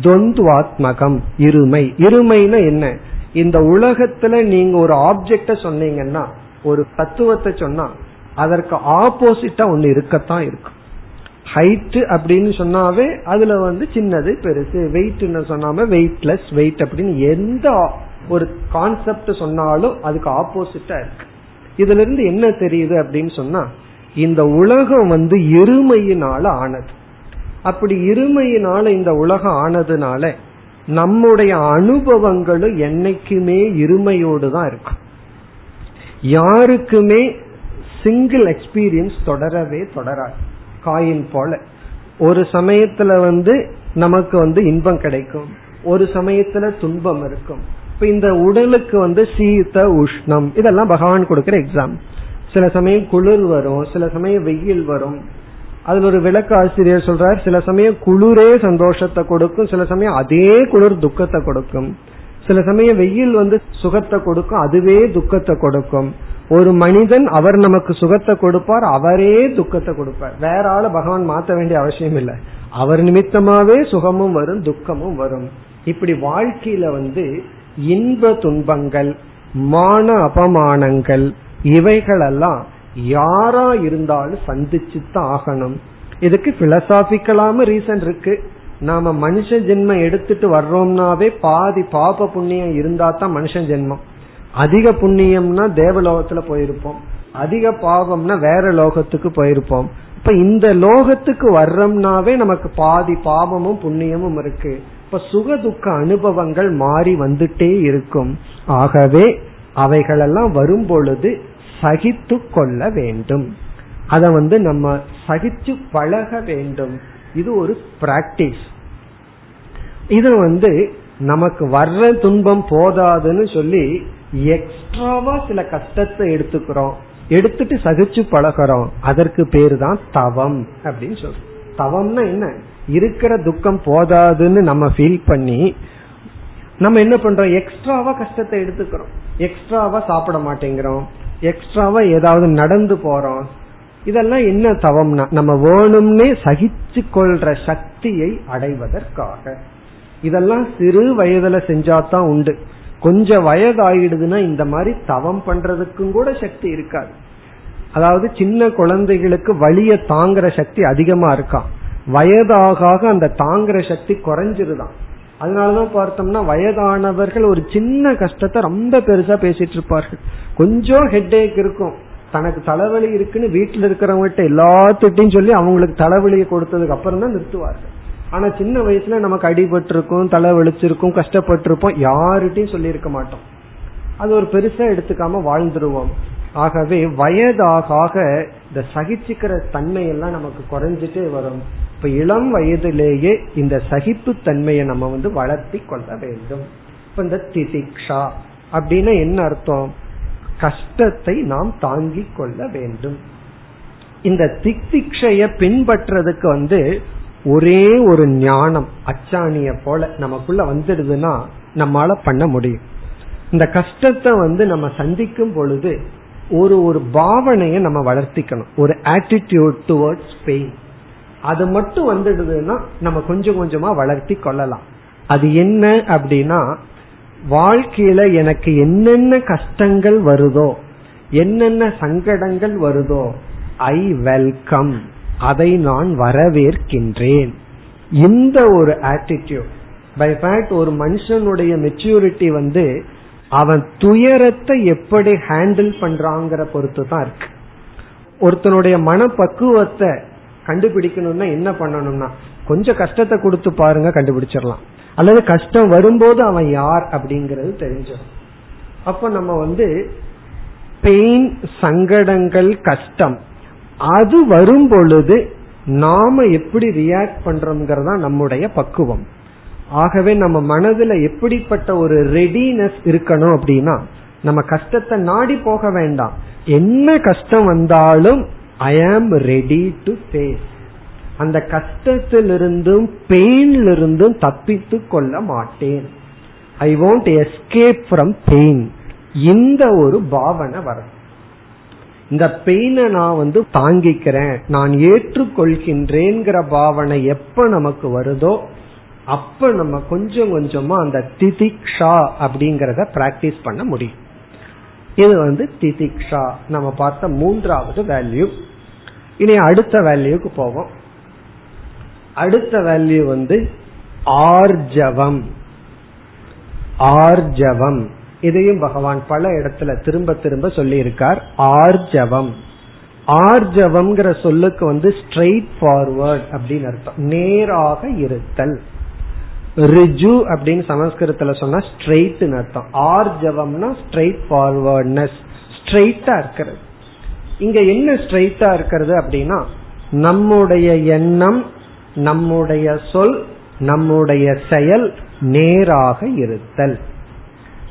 துவந்துவாத்மகம் இருமை. இருமைனா என்ன? இந்த உலகத்துல நீங்க ஒரு ஆப்ஜெக்ட சொன்னீங்கன்னா ஒரு தத்துவத்தை சொன்னா அதற்கு ஆப்போசிட்டா ஒன்னு இருக்கத்தான் இருக்கும். ஹைட் அப்படின்னு சொன்னாவே அதுல வந்து சின்னது பெருசு. வெயிட் சொன்னாம வெயிட்லெஸ் வெயிட் அப்படின்னு எந்த ஒரு கான்செப்ட் சொன்னாலும் அதுக்கு ஆப்போசிட்டா இருக்கு. இதுல இருந்து என்ன தெரியுது அப்படின்னு சொன்னா இந்த உலகம் வந்து இருமையினால ஆனது. அப்படி இருமையினால இந்த உலகம் ஆனதுனால நம்முடைய அனுபவங்களும் என்னைக்குமே இருமையோடு தான் இருக்கும். யாருக்குமே சிங்கிள் எக்ஸ்பீரியன்ஸ் தொடரவே தொடராது. காயின் போல. ஒரு சமயத்துல வந்து நமக்கு வந்து இன்பம் கிடைக்கும். ஒரு சமயத்துல துன்பம் இருக்கும். இப்ப இந்த உடலுக்கு வந்து சீத உஷ்ணம் இதெல்லாம் பகவான் கொடுக்கிற எக்ஸாம் சில சமயம் குளிர் வரும் சில சமயம் வெயில் வரும். அதுல ஒரு விளக்கு ஆசிரியர் சொல்றார் சில சமயம் குளிரே சந்தோஷத்தை கொடுக்கும் சில சமயம் அதே குளிர் துக்கத்தை கொடுக்கும். சில சமயம் வெயில் வந்து சுகத்தை கொடுக்கும் அதுவே துக்கத்தை கொடுக்கும். ஒரு மனிதன் அவர் நமக்கு சுகத்தை கொடுப்பார் அவரே துக்கத்தை கொடுப்பார். வேற ஆளு பகவான் மாற்ற வேண்டிய அவசியம் இல்லை. அவர் நிமித்தமாவே சுகமும் வரும் துக்கமும் வரும். இப்படி வாழ்க்கையில வந்து இன்ப துன்பங்கள் மான அபமானங்கள் இவைகளெல்லாம் யாரா இருந்தாலும் சந்திச்சு தான் ஆகணும். இதுக்கு பிலசாபிக்கலாம ரீசன் இருக்கு. நாம மனுஷ ஜென்மம் எடுத்துட்டு வர்றோம்னாவே பாதி பாப புண்ணியம் இருந்தா தான் மனுஷன் ஜென்மம். அதிக புண்ணியம்னா தேவலோகத்துல போயிருப்போம். அதிக பாவம்னா வேற லோகத்துக்கு போயிருப்போம். இப்ப இந்த லோகத்துக்கு வர்றோம்னாவே நமக்கு பாதி பாவமும் புண்ணியமும் இருக்கு. இப்ப சுக துக்க அனுபவங்கள் மாறி வந்துட்டே இருக்கும். ஆகவே அவைகளெல்லாம் வரும் பொழுது சகித்து கொள்ள வேண்டும். அத வந்து நம்ம சகிச்சு பழக வேண்டும். இது ஒரு பிராக்டிஸ் இது வந்து நமக்கு வர்ற துன்பம் போதாதுன்னு சொல்லி எக்ஸ்ட்ராவா சில கஷ்டத்தை எடுத்துக்கிறோம். எடுத்துட்டு சகிச்சு பழகிறோம். அதற்கு பேரு தான் தவம் அப்படின்னு சொல்றோம். தவம்னா என்ன? இருக்கிற துக்கம் போதாதுன்னு நம்ம ஃபீல் பண்ணி நம்ம என்ன பண்றோம்? எக்ஸ்ட்ராவா கஷ்டத்தை எடுத்துக்கிறோம். எக்ஸ்ட்ராவா சாப்பிட மாட்டேங்கிறோம். எக்ஸ்ட்ராவா ஏதாவது நடந்து போறோம். இதெல்லாம் என்ன தவம்னா நம்ம வேணும்னே சகிச்சு கொள்ற சக்தியை அடைவதற்காக. இதெல்லாம் சிறு வயதுல செஞ்சாதான் உண்டு. கொஞ்சம் வயதாயிடுதுன்னா இந்த மாதிரி தவம் பண்றதுக்கும் கூட சக்தி இருக்காது. அதாவது சின்ன குழந்தைகளுக்கு வழிய தாங்குற சக்தி அதிகமா இருக்கான் வயதாக அந்த தாங்குற சக்தி குறைஞ்சிருதான். அதனாலதான் பார்த்தோம்னா வயதானவர்கள் ஒரு சின்ன கஷ்டத்தை ரொம்ப பெருசா பேசிட்டு இருப்பார்கள். கொஞ்சம் ஹெட்டேக் இருக்கும். தனக்கு தலைவலி இருக்குன்னு வீட்டுல இருக்கிறவங்ககிட்ட எல்லாத்துட்டையும் சொல்லி அவங்களுக்கு தலைவலியை கொடுத்ததுக்கு அப்புறம் தான் நிறுத்துவார்கள். ஆனா சின்ன வயசுல நமக்கு அடிபட்டு இருக்கும் தலை வலிச்சிருக்கும் கஷ்டப்பட்டிருப்போம் யாருகிட்டையும் சொல்லியிருக்க மாட்டோம். அது ஒரு பெருசா எடுத்துக்காம வாழ்ந்துருவோம். ஆகவே வயதாக இந்த சகிச்சுக்கிற தன்மை எல்லாம் நமக்கு குறைஞ்சிட்டே வரும். இப்ப இளம் வயதிலேயே இந்த சகிப்பு தன்மையை நம்ம வந்து வளர்த்தி கொள்ள வேண்டும். இப்ப இந்த திதிக்ஷா அப்படின்னு என்ன அர்த்தம்? கஷ்டத்தை நாம் தாங்கிக் கொள்ள வேண்டும். இந்த திக்திக்ஷைய பின்பற்றதுக்கு வந்து ஒரே ஒரு ஞானம் அச்சாணிய போல நமக்குள்ள வந்துடுதுன்னா நம்மால பண்ண முடியும். இந்த கஷ்டத்தை வந்து நம்ம சந்திக்கும் பொழுது ஒரு ஒரு பாவனையை நம்ம வளர்த்திக்கணும். ஒரு ஆட்டிடியூட் டுவர்ட்ஸ் பெயின் அது மட்டும் வந்துடுதுன்னா நம்ம கொஞ்சம் கொஞ்சமா வளர்த்தி கொள்ளலாம். அது என்ன அப்படின்னா வாழ்க்கையில எனக்கு என்னென்ன கஷ்டங்கள் வருதோ என்னென்ன சங்கடங்கள் வருதோ ஐ வெல்கம் அதை நான் வரவேற்கின்றேன். இந்த ஒரு ஆட்டிடியூட் பை ஃபேக்ட் ஒரு மனுஷனுடைய மெச்சூரிட்டி வந்து அவன் துயரத்தை எப்படி ஹேண்டில் பண்றாங்கிற பொறுத்து தான் இருக்கு. ஒருத்தனுடைய மனப்பக்குவத்தை கண்டுபிடிக்கணும்னா என்ன பண்ணணும்னா கொஞ்சம் கஷ்டத்தை கொடுத்து பாருங்க கண்டுபிடிச்சிடலாம். அல்லது கஷ்டம் வரும்போது அவன் யார் அப்படிங்கறது தெரிஞ்சிடும். அப்ப நம்ம வந்து பெயின் சங்கடங்கள் கஷ்டம் அது வரும் பொழுது நாம எப்படி ரியாக்ட் பண்றோம்ங்கிறதா நம்முடைய பக்குவம். ஆகவே நம்ம மனதுல எப்படிப்பட்ட ஒரு ரெடினஸ் இருக்கணும் அப்படின்னா நம்ம கஷ்டத்தை நாடி போக வேண்டாம். என்ன கஷ்டம் வந்தாலும் ஐ ஆம் ரெடி டு ஃபேஸ் அந்த கஷ்டத்திலிருந்தும் பெயின்லிருந்தும் தப்பித்து கொள்ள மாட்டேன். I want escape from pain இந்த ஒரு பாவனை வரும். இந்த பெயினை நான் வந்து தாங்கிக்கிறேன் நான் ஏற்றுக்கொள்கின்றேங்கிற பாவனை எப்ப நமக்கு வருதோ அப்ப நம்ம கொஞ்சம் கொஞ்சமா அந்த திதிக்ஷா அப்படிங்கறத பிராக்டிஸ் பண்ண முடியும். இது வந்து திதிக்ஷா. நம்ம பார்த்த மூன்றாவது வேல்யூ இனி அடுத்த வேல்யூக்கு போவோம். அடுத்த வேல்யூ வந்து ஆர்ஜவம். ஆர்ஜவம். இதையும் பகவான் பல இடத்துல திரும்ப திரும்ப சொல்லி இருக்கார் ஆர்ஜவம். ஆர்ஜவம்ங்கிற சொல்லுக்கு வந்து ஸ்ட்ரெயிட் ஃபார்வர்ட் அப்படின்னு அர்த்தம். நேராக இருத்தல். ரிஜு அப்படின்னு சமஸ்கிருதத்துல சொன்னா ஸ்ட்ரெயிட் அர்த்தம். ஆர்ஜவம்னா ஸ்ட்ரெயிட் ஃபார்வர்ட்னஸ் ஸ்ட்ரெயிட்டா இருக்கிறது. இங்க என்ன ஸ்ட்ரெயிட்டா இருக்கிறது அப்படின்னா நம்முடைய எண்ணம் நம்முடைய சொல் நம்முடைய செயல் நேராக இருத்தல்.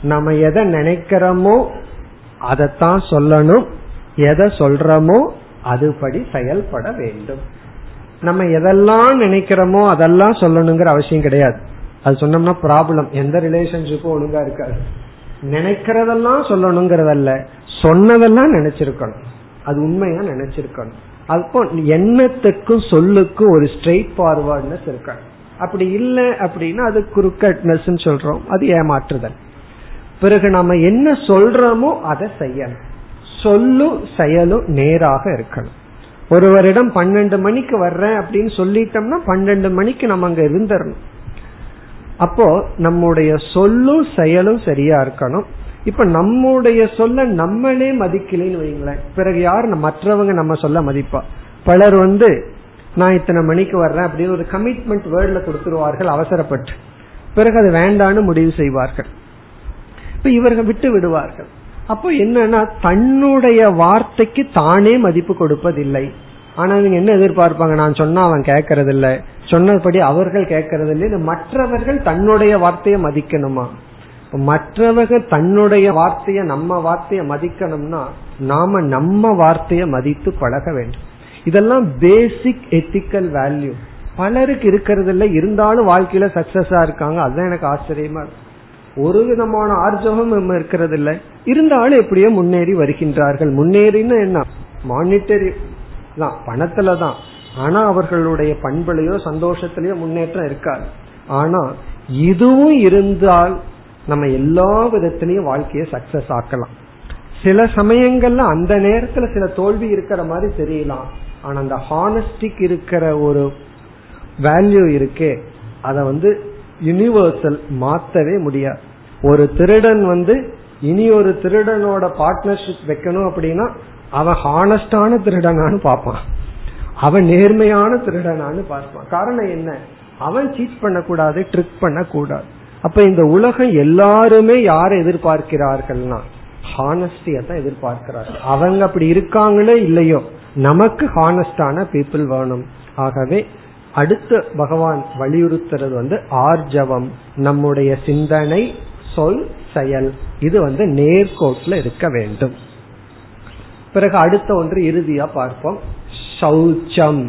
நம்ம எதை நினைக்கிறோமோ அதைத்தான் சொல்லணும். எதை சொல்றோமோ அதுபடி செயல்பட வேண்டும். நம்ம எதெல்லாம் நினைக்கிறோமோ அதெல்லாம் சொல்லணுங்கிற அவசியம் கிடையாது. அது சொன்னோம்னா ப்ராப்ளம் எந்த ரிலேஷன்ஷிப்பும் ஒழுங்கா இருக்காது. நினைக்கிறதெல்லாம் சொல்லணுங்கிறதல்ல. சொன்னதெல்லாம் நினைச்சிருக்கணும். அது உண்மையா நினைச்சிருக்கணும். அப்போ எண்ணத்துக்கும் சொல்லுக்கும் ஒரு ஸ்ட்ரெயிட் ஃபார்வர்ட்னஸ் இருக்கணும். அப்படி இல்லை அப்படின்னா அது குறுக்கட்னஸ் சொல்றோம். அது ஏமாற்றுதல். பிறகு நம்ம என்ன சொல்றோமோ அதை செய்யணும். சொல்லும் செயலும் நேராக இருக்கணும். ஒருவரிடம் பன்னெண்டு மணிக்கு வர்றேன் அப்படின்னு சொல்லிட்டோம்னா பன்னெண்டு மணிக்கு நம்ம அங்க இருந்துடணும் அப்போ நம்முடைய சொல்லும் செயலும் சரியா இருக்கணும். இப்ப நம்முடைய சொல்ல நம்மளே மதிக்கலன்னு வைங்களேன் பிறகு யார் மற்றவங்க நம்ம சொல்ல மதிப்பா? பலர் வந்து நான் இத்தனை மணிக்கு வர்றேன் அப்படின்னு ஒரு கமிட்மெண்ட் வேர்ட்ல கொடுத்துருவார்கள் அவசரப்பட்டு. பிறகு அது வேண்டான்னு முடிவு செய்வார்கள். இப்ப இவர்கள் விட்டு விடுவார்கள். அப்போ என்னன்னா தன்னுடைய வார்த்தைக்கு தானே மதிப்பு கொடுப்பதில்லை. ஆனா இவங்க என்ன எதிர்பார்ப்பாங்க? நான் சொன்னா அவன் கேட்கறது இல்ல சொன்னபடி அவர்கள் கேட்கறது இல்லை மற்றவர்கள் தன்னுடைய வார்த்தையை மதிக்கணுமா? மற்றவர்கள் தன்னுடைய வார்த்தைய நம்ம வார்த்தைய மதிக்கணும்னா நாம நம்ம வார்த்தைய மதித்து பழக வேண்டும். இதெல்லாம் பேசிக் எத்திக்கல் வேல்யூ பலருக்கு இருக்கிறது இல்லை இருந்தாலும் வாழ்க்கையில சக்சஸா இருக்காங்க. அதுதான் எனக்கு ஆச்சரியமா இருக்கு. ஒரு விதமான ஆர்ஜவம் இருக்கிறது இல்ல இருந்தாலும் எப்படியோ முன்னேறி வருகின்றார்கள். முன்னேறின்னு என்ன? மானிட்டரி தான் பணத்துல தான். ஆனா அவர்களுடைய பண்புலையோ சந்தோஷத்திலயோ முன்னேற்றம் இருக்காது. ஆனா இதுவும் இருந்தால் நம்ம எல்லா விதத்திலையும் வாழ்க்கையை சக்சஸ் ஆக்கலாம். சில சமயங்கள்ல அந்த நேரத்துல சில தோல்வி இருக்கிற மாதிரி தெரியலாம். ஆனா அந்த ஹானஸ்டிக் இருக்கிற ஒரு வேல்யூ இருக்கே அத வந்து யூனிவர்சல் மாத்தவே முடியாது. ஒரு திருடன் வந்து இனி ஒரு திருடனோட பார்ட்னர்ஷிப் வைக்கணும் அப்படின்னா அவன் ஹானஸ்டான திருடனான்னு பார்ப்பான். அவன் நேர்மையான திருடனான்னு பார்ப்பான். காரணம் என்ன? அவன் சீட் பண்ணக்கூடாது ட்ரிக் பண்ணக்கூடாது. அப்ப இந்த உலகம் எல்லாருமே யாரை எதிர்பார்க்கிறார்கள்னா ஹானஸ்டிய தான் எதிர்பார்க்கிறார்கள். அவங்க அப்படி இருக்காங்களே இல்லையோ நமக்கு ஹானஸ்டான பீப்புள் வேணும். ஆகவே அடுத்த பகவான் வலியுறுத்துறது வந்து ஆர்ஜவம் நம்முடைய சிந்தனை சொல் செயல். இது வந்து நேர்கோட்டில் இருக்க வேண்டும். பிறகு அடுத்த ஒன்று இறுதியா பார்ப்போம். சௌச்சம்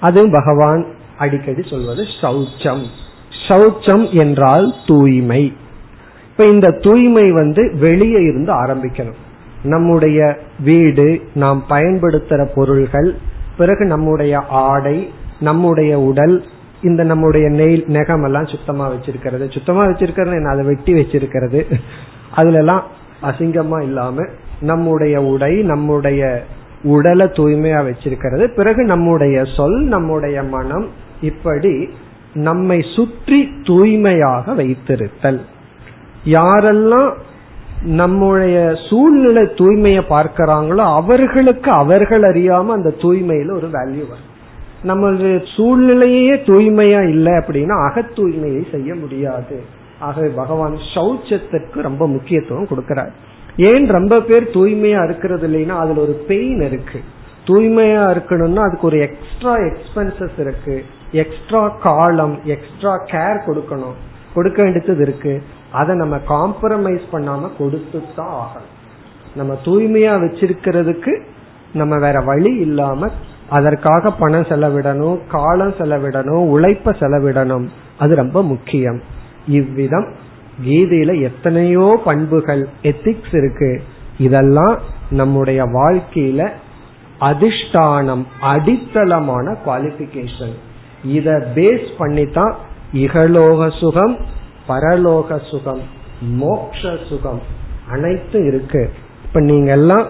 அதுவும் பகவான் அடிக்கடி சொல்வது சௌச்சம் சௌச்சம் என்றால் தூய்மை. இப்ப இந்த தூய்மை வந்து வெளியே இருந்து ஆரம்பிக்கணும். நம்முடைய வீடு நாம் பயன்படுத்துற பொருள்கள் பிறகு நம்முடைய ஆடை நம்முடைய உடல் இந்த நம்முடைய நெய் நெகம் எல்லாம் சுத்தமா வச்சிருக்கிறது. சுத்தமா வச்சிருக்கிறது என்ன? அதை வெட்டி வச்சிருக்கிறது. அதுல எல்லாம் அசிங்கமா இல்லாம நம்முடைய உடை நம்முடைய உடலை தூய்மையா வச்சிருக்கிறது. பிறகு நம்முடைய சொல் நம்முடைய மனம் இப்படி நம்மை சுற்றி தூய்மையாக வைத்திருத்தல். யாரெல்லாம் நம்முடைய சூழ்நிலை தூய்மையை பார்க்கிறாங்களோ அவர்களுக்கு அவர்கள் அறியாம அந்த தூய்மையில ஒரு வேல்யூ வரும். நம்மளுடைய சூழ்நிலையே தூய்மையா இல்லை அப்படின்னா அகத்தூய்மையை செய்ய முடியாது. ஆகவே பகவான் சௌச்சத்திற்கு ரொம்ப முக்கியத்துவம் கொடுக்கிறார். ஏன் ரொம்ப பேர் தூய்மையா இருக்கிறது இல்லைன்னா அதுல ஒரு பெயின் இருக்கு. தூய்மையா இருக்கணும்னா அதுக்கு ஒரு எக்ஸ்ட்ரா எக்ஸ்பென்சஸ் இருக்கு. எக்ஸ்ட்ரா காலம் எக்ஸ்ட்ரா கேர் கொடுக்கணும். கொடுக்க வேண்டியது இருக்கு. அதை நம்ம காம்ப்ரமைஸ் பண்ணாம கொடுத்து தான் ஆகணும். நம்ம தூய்மையா வச்சிருக்கிறதுக்கு நம்ம வேற வழி இல்லாம அதற்காக பணம் செலவிடணும் காலம் செலவிடணும் உழைப்ப செலவிடணும். அது ரொம்ப முக்கியம். இவ்விதம் கீதையில எத்தனையோ பண்புகள் எத்திக்ஸ் இருக்கு. இதெல்லாம் நம்முடைய வாழ்க்கையில அதிஷ்டானம் அடித்தளமான குவாலிபிகேஷன் இத பேஸ் பண்ணித்தான் இகலோக சுகம் பரலோக சுகம் மோக்ஷ சுகம் அனைத்தும் இருக்கு. இப்ப நீங்க எல்லாம்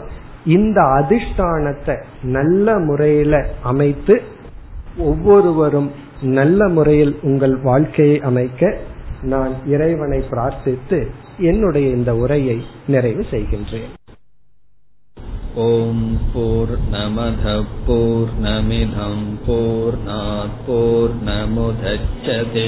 இந்த அதிஷ்டானத்தை நல்ல முறையில அமைத்து ஒவ்வொருவரும் நல்ல முறையில் உங்கள் வாழ்க்கையை அமைக்க நான் இறைவனை பிரார்த்தித்து என்னுடைய இந்த உரையை நிறைவு செய்கின்றேன் ॐ पूर्णमधपूर्णमिधं पूर्णात् पूर्णमुदच्छते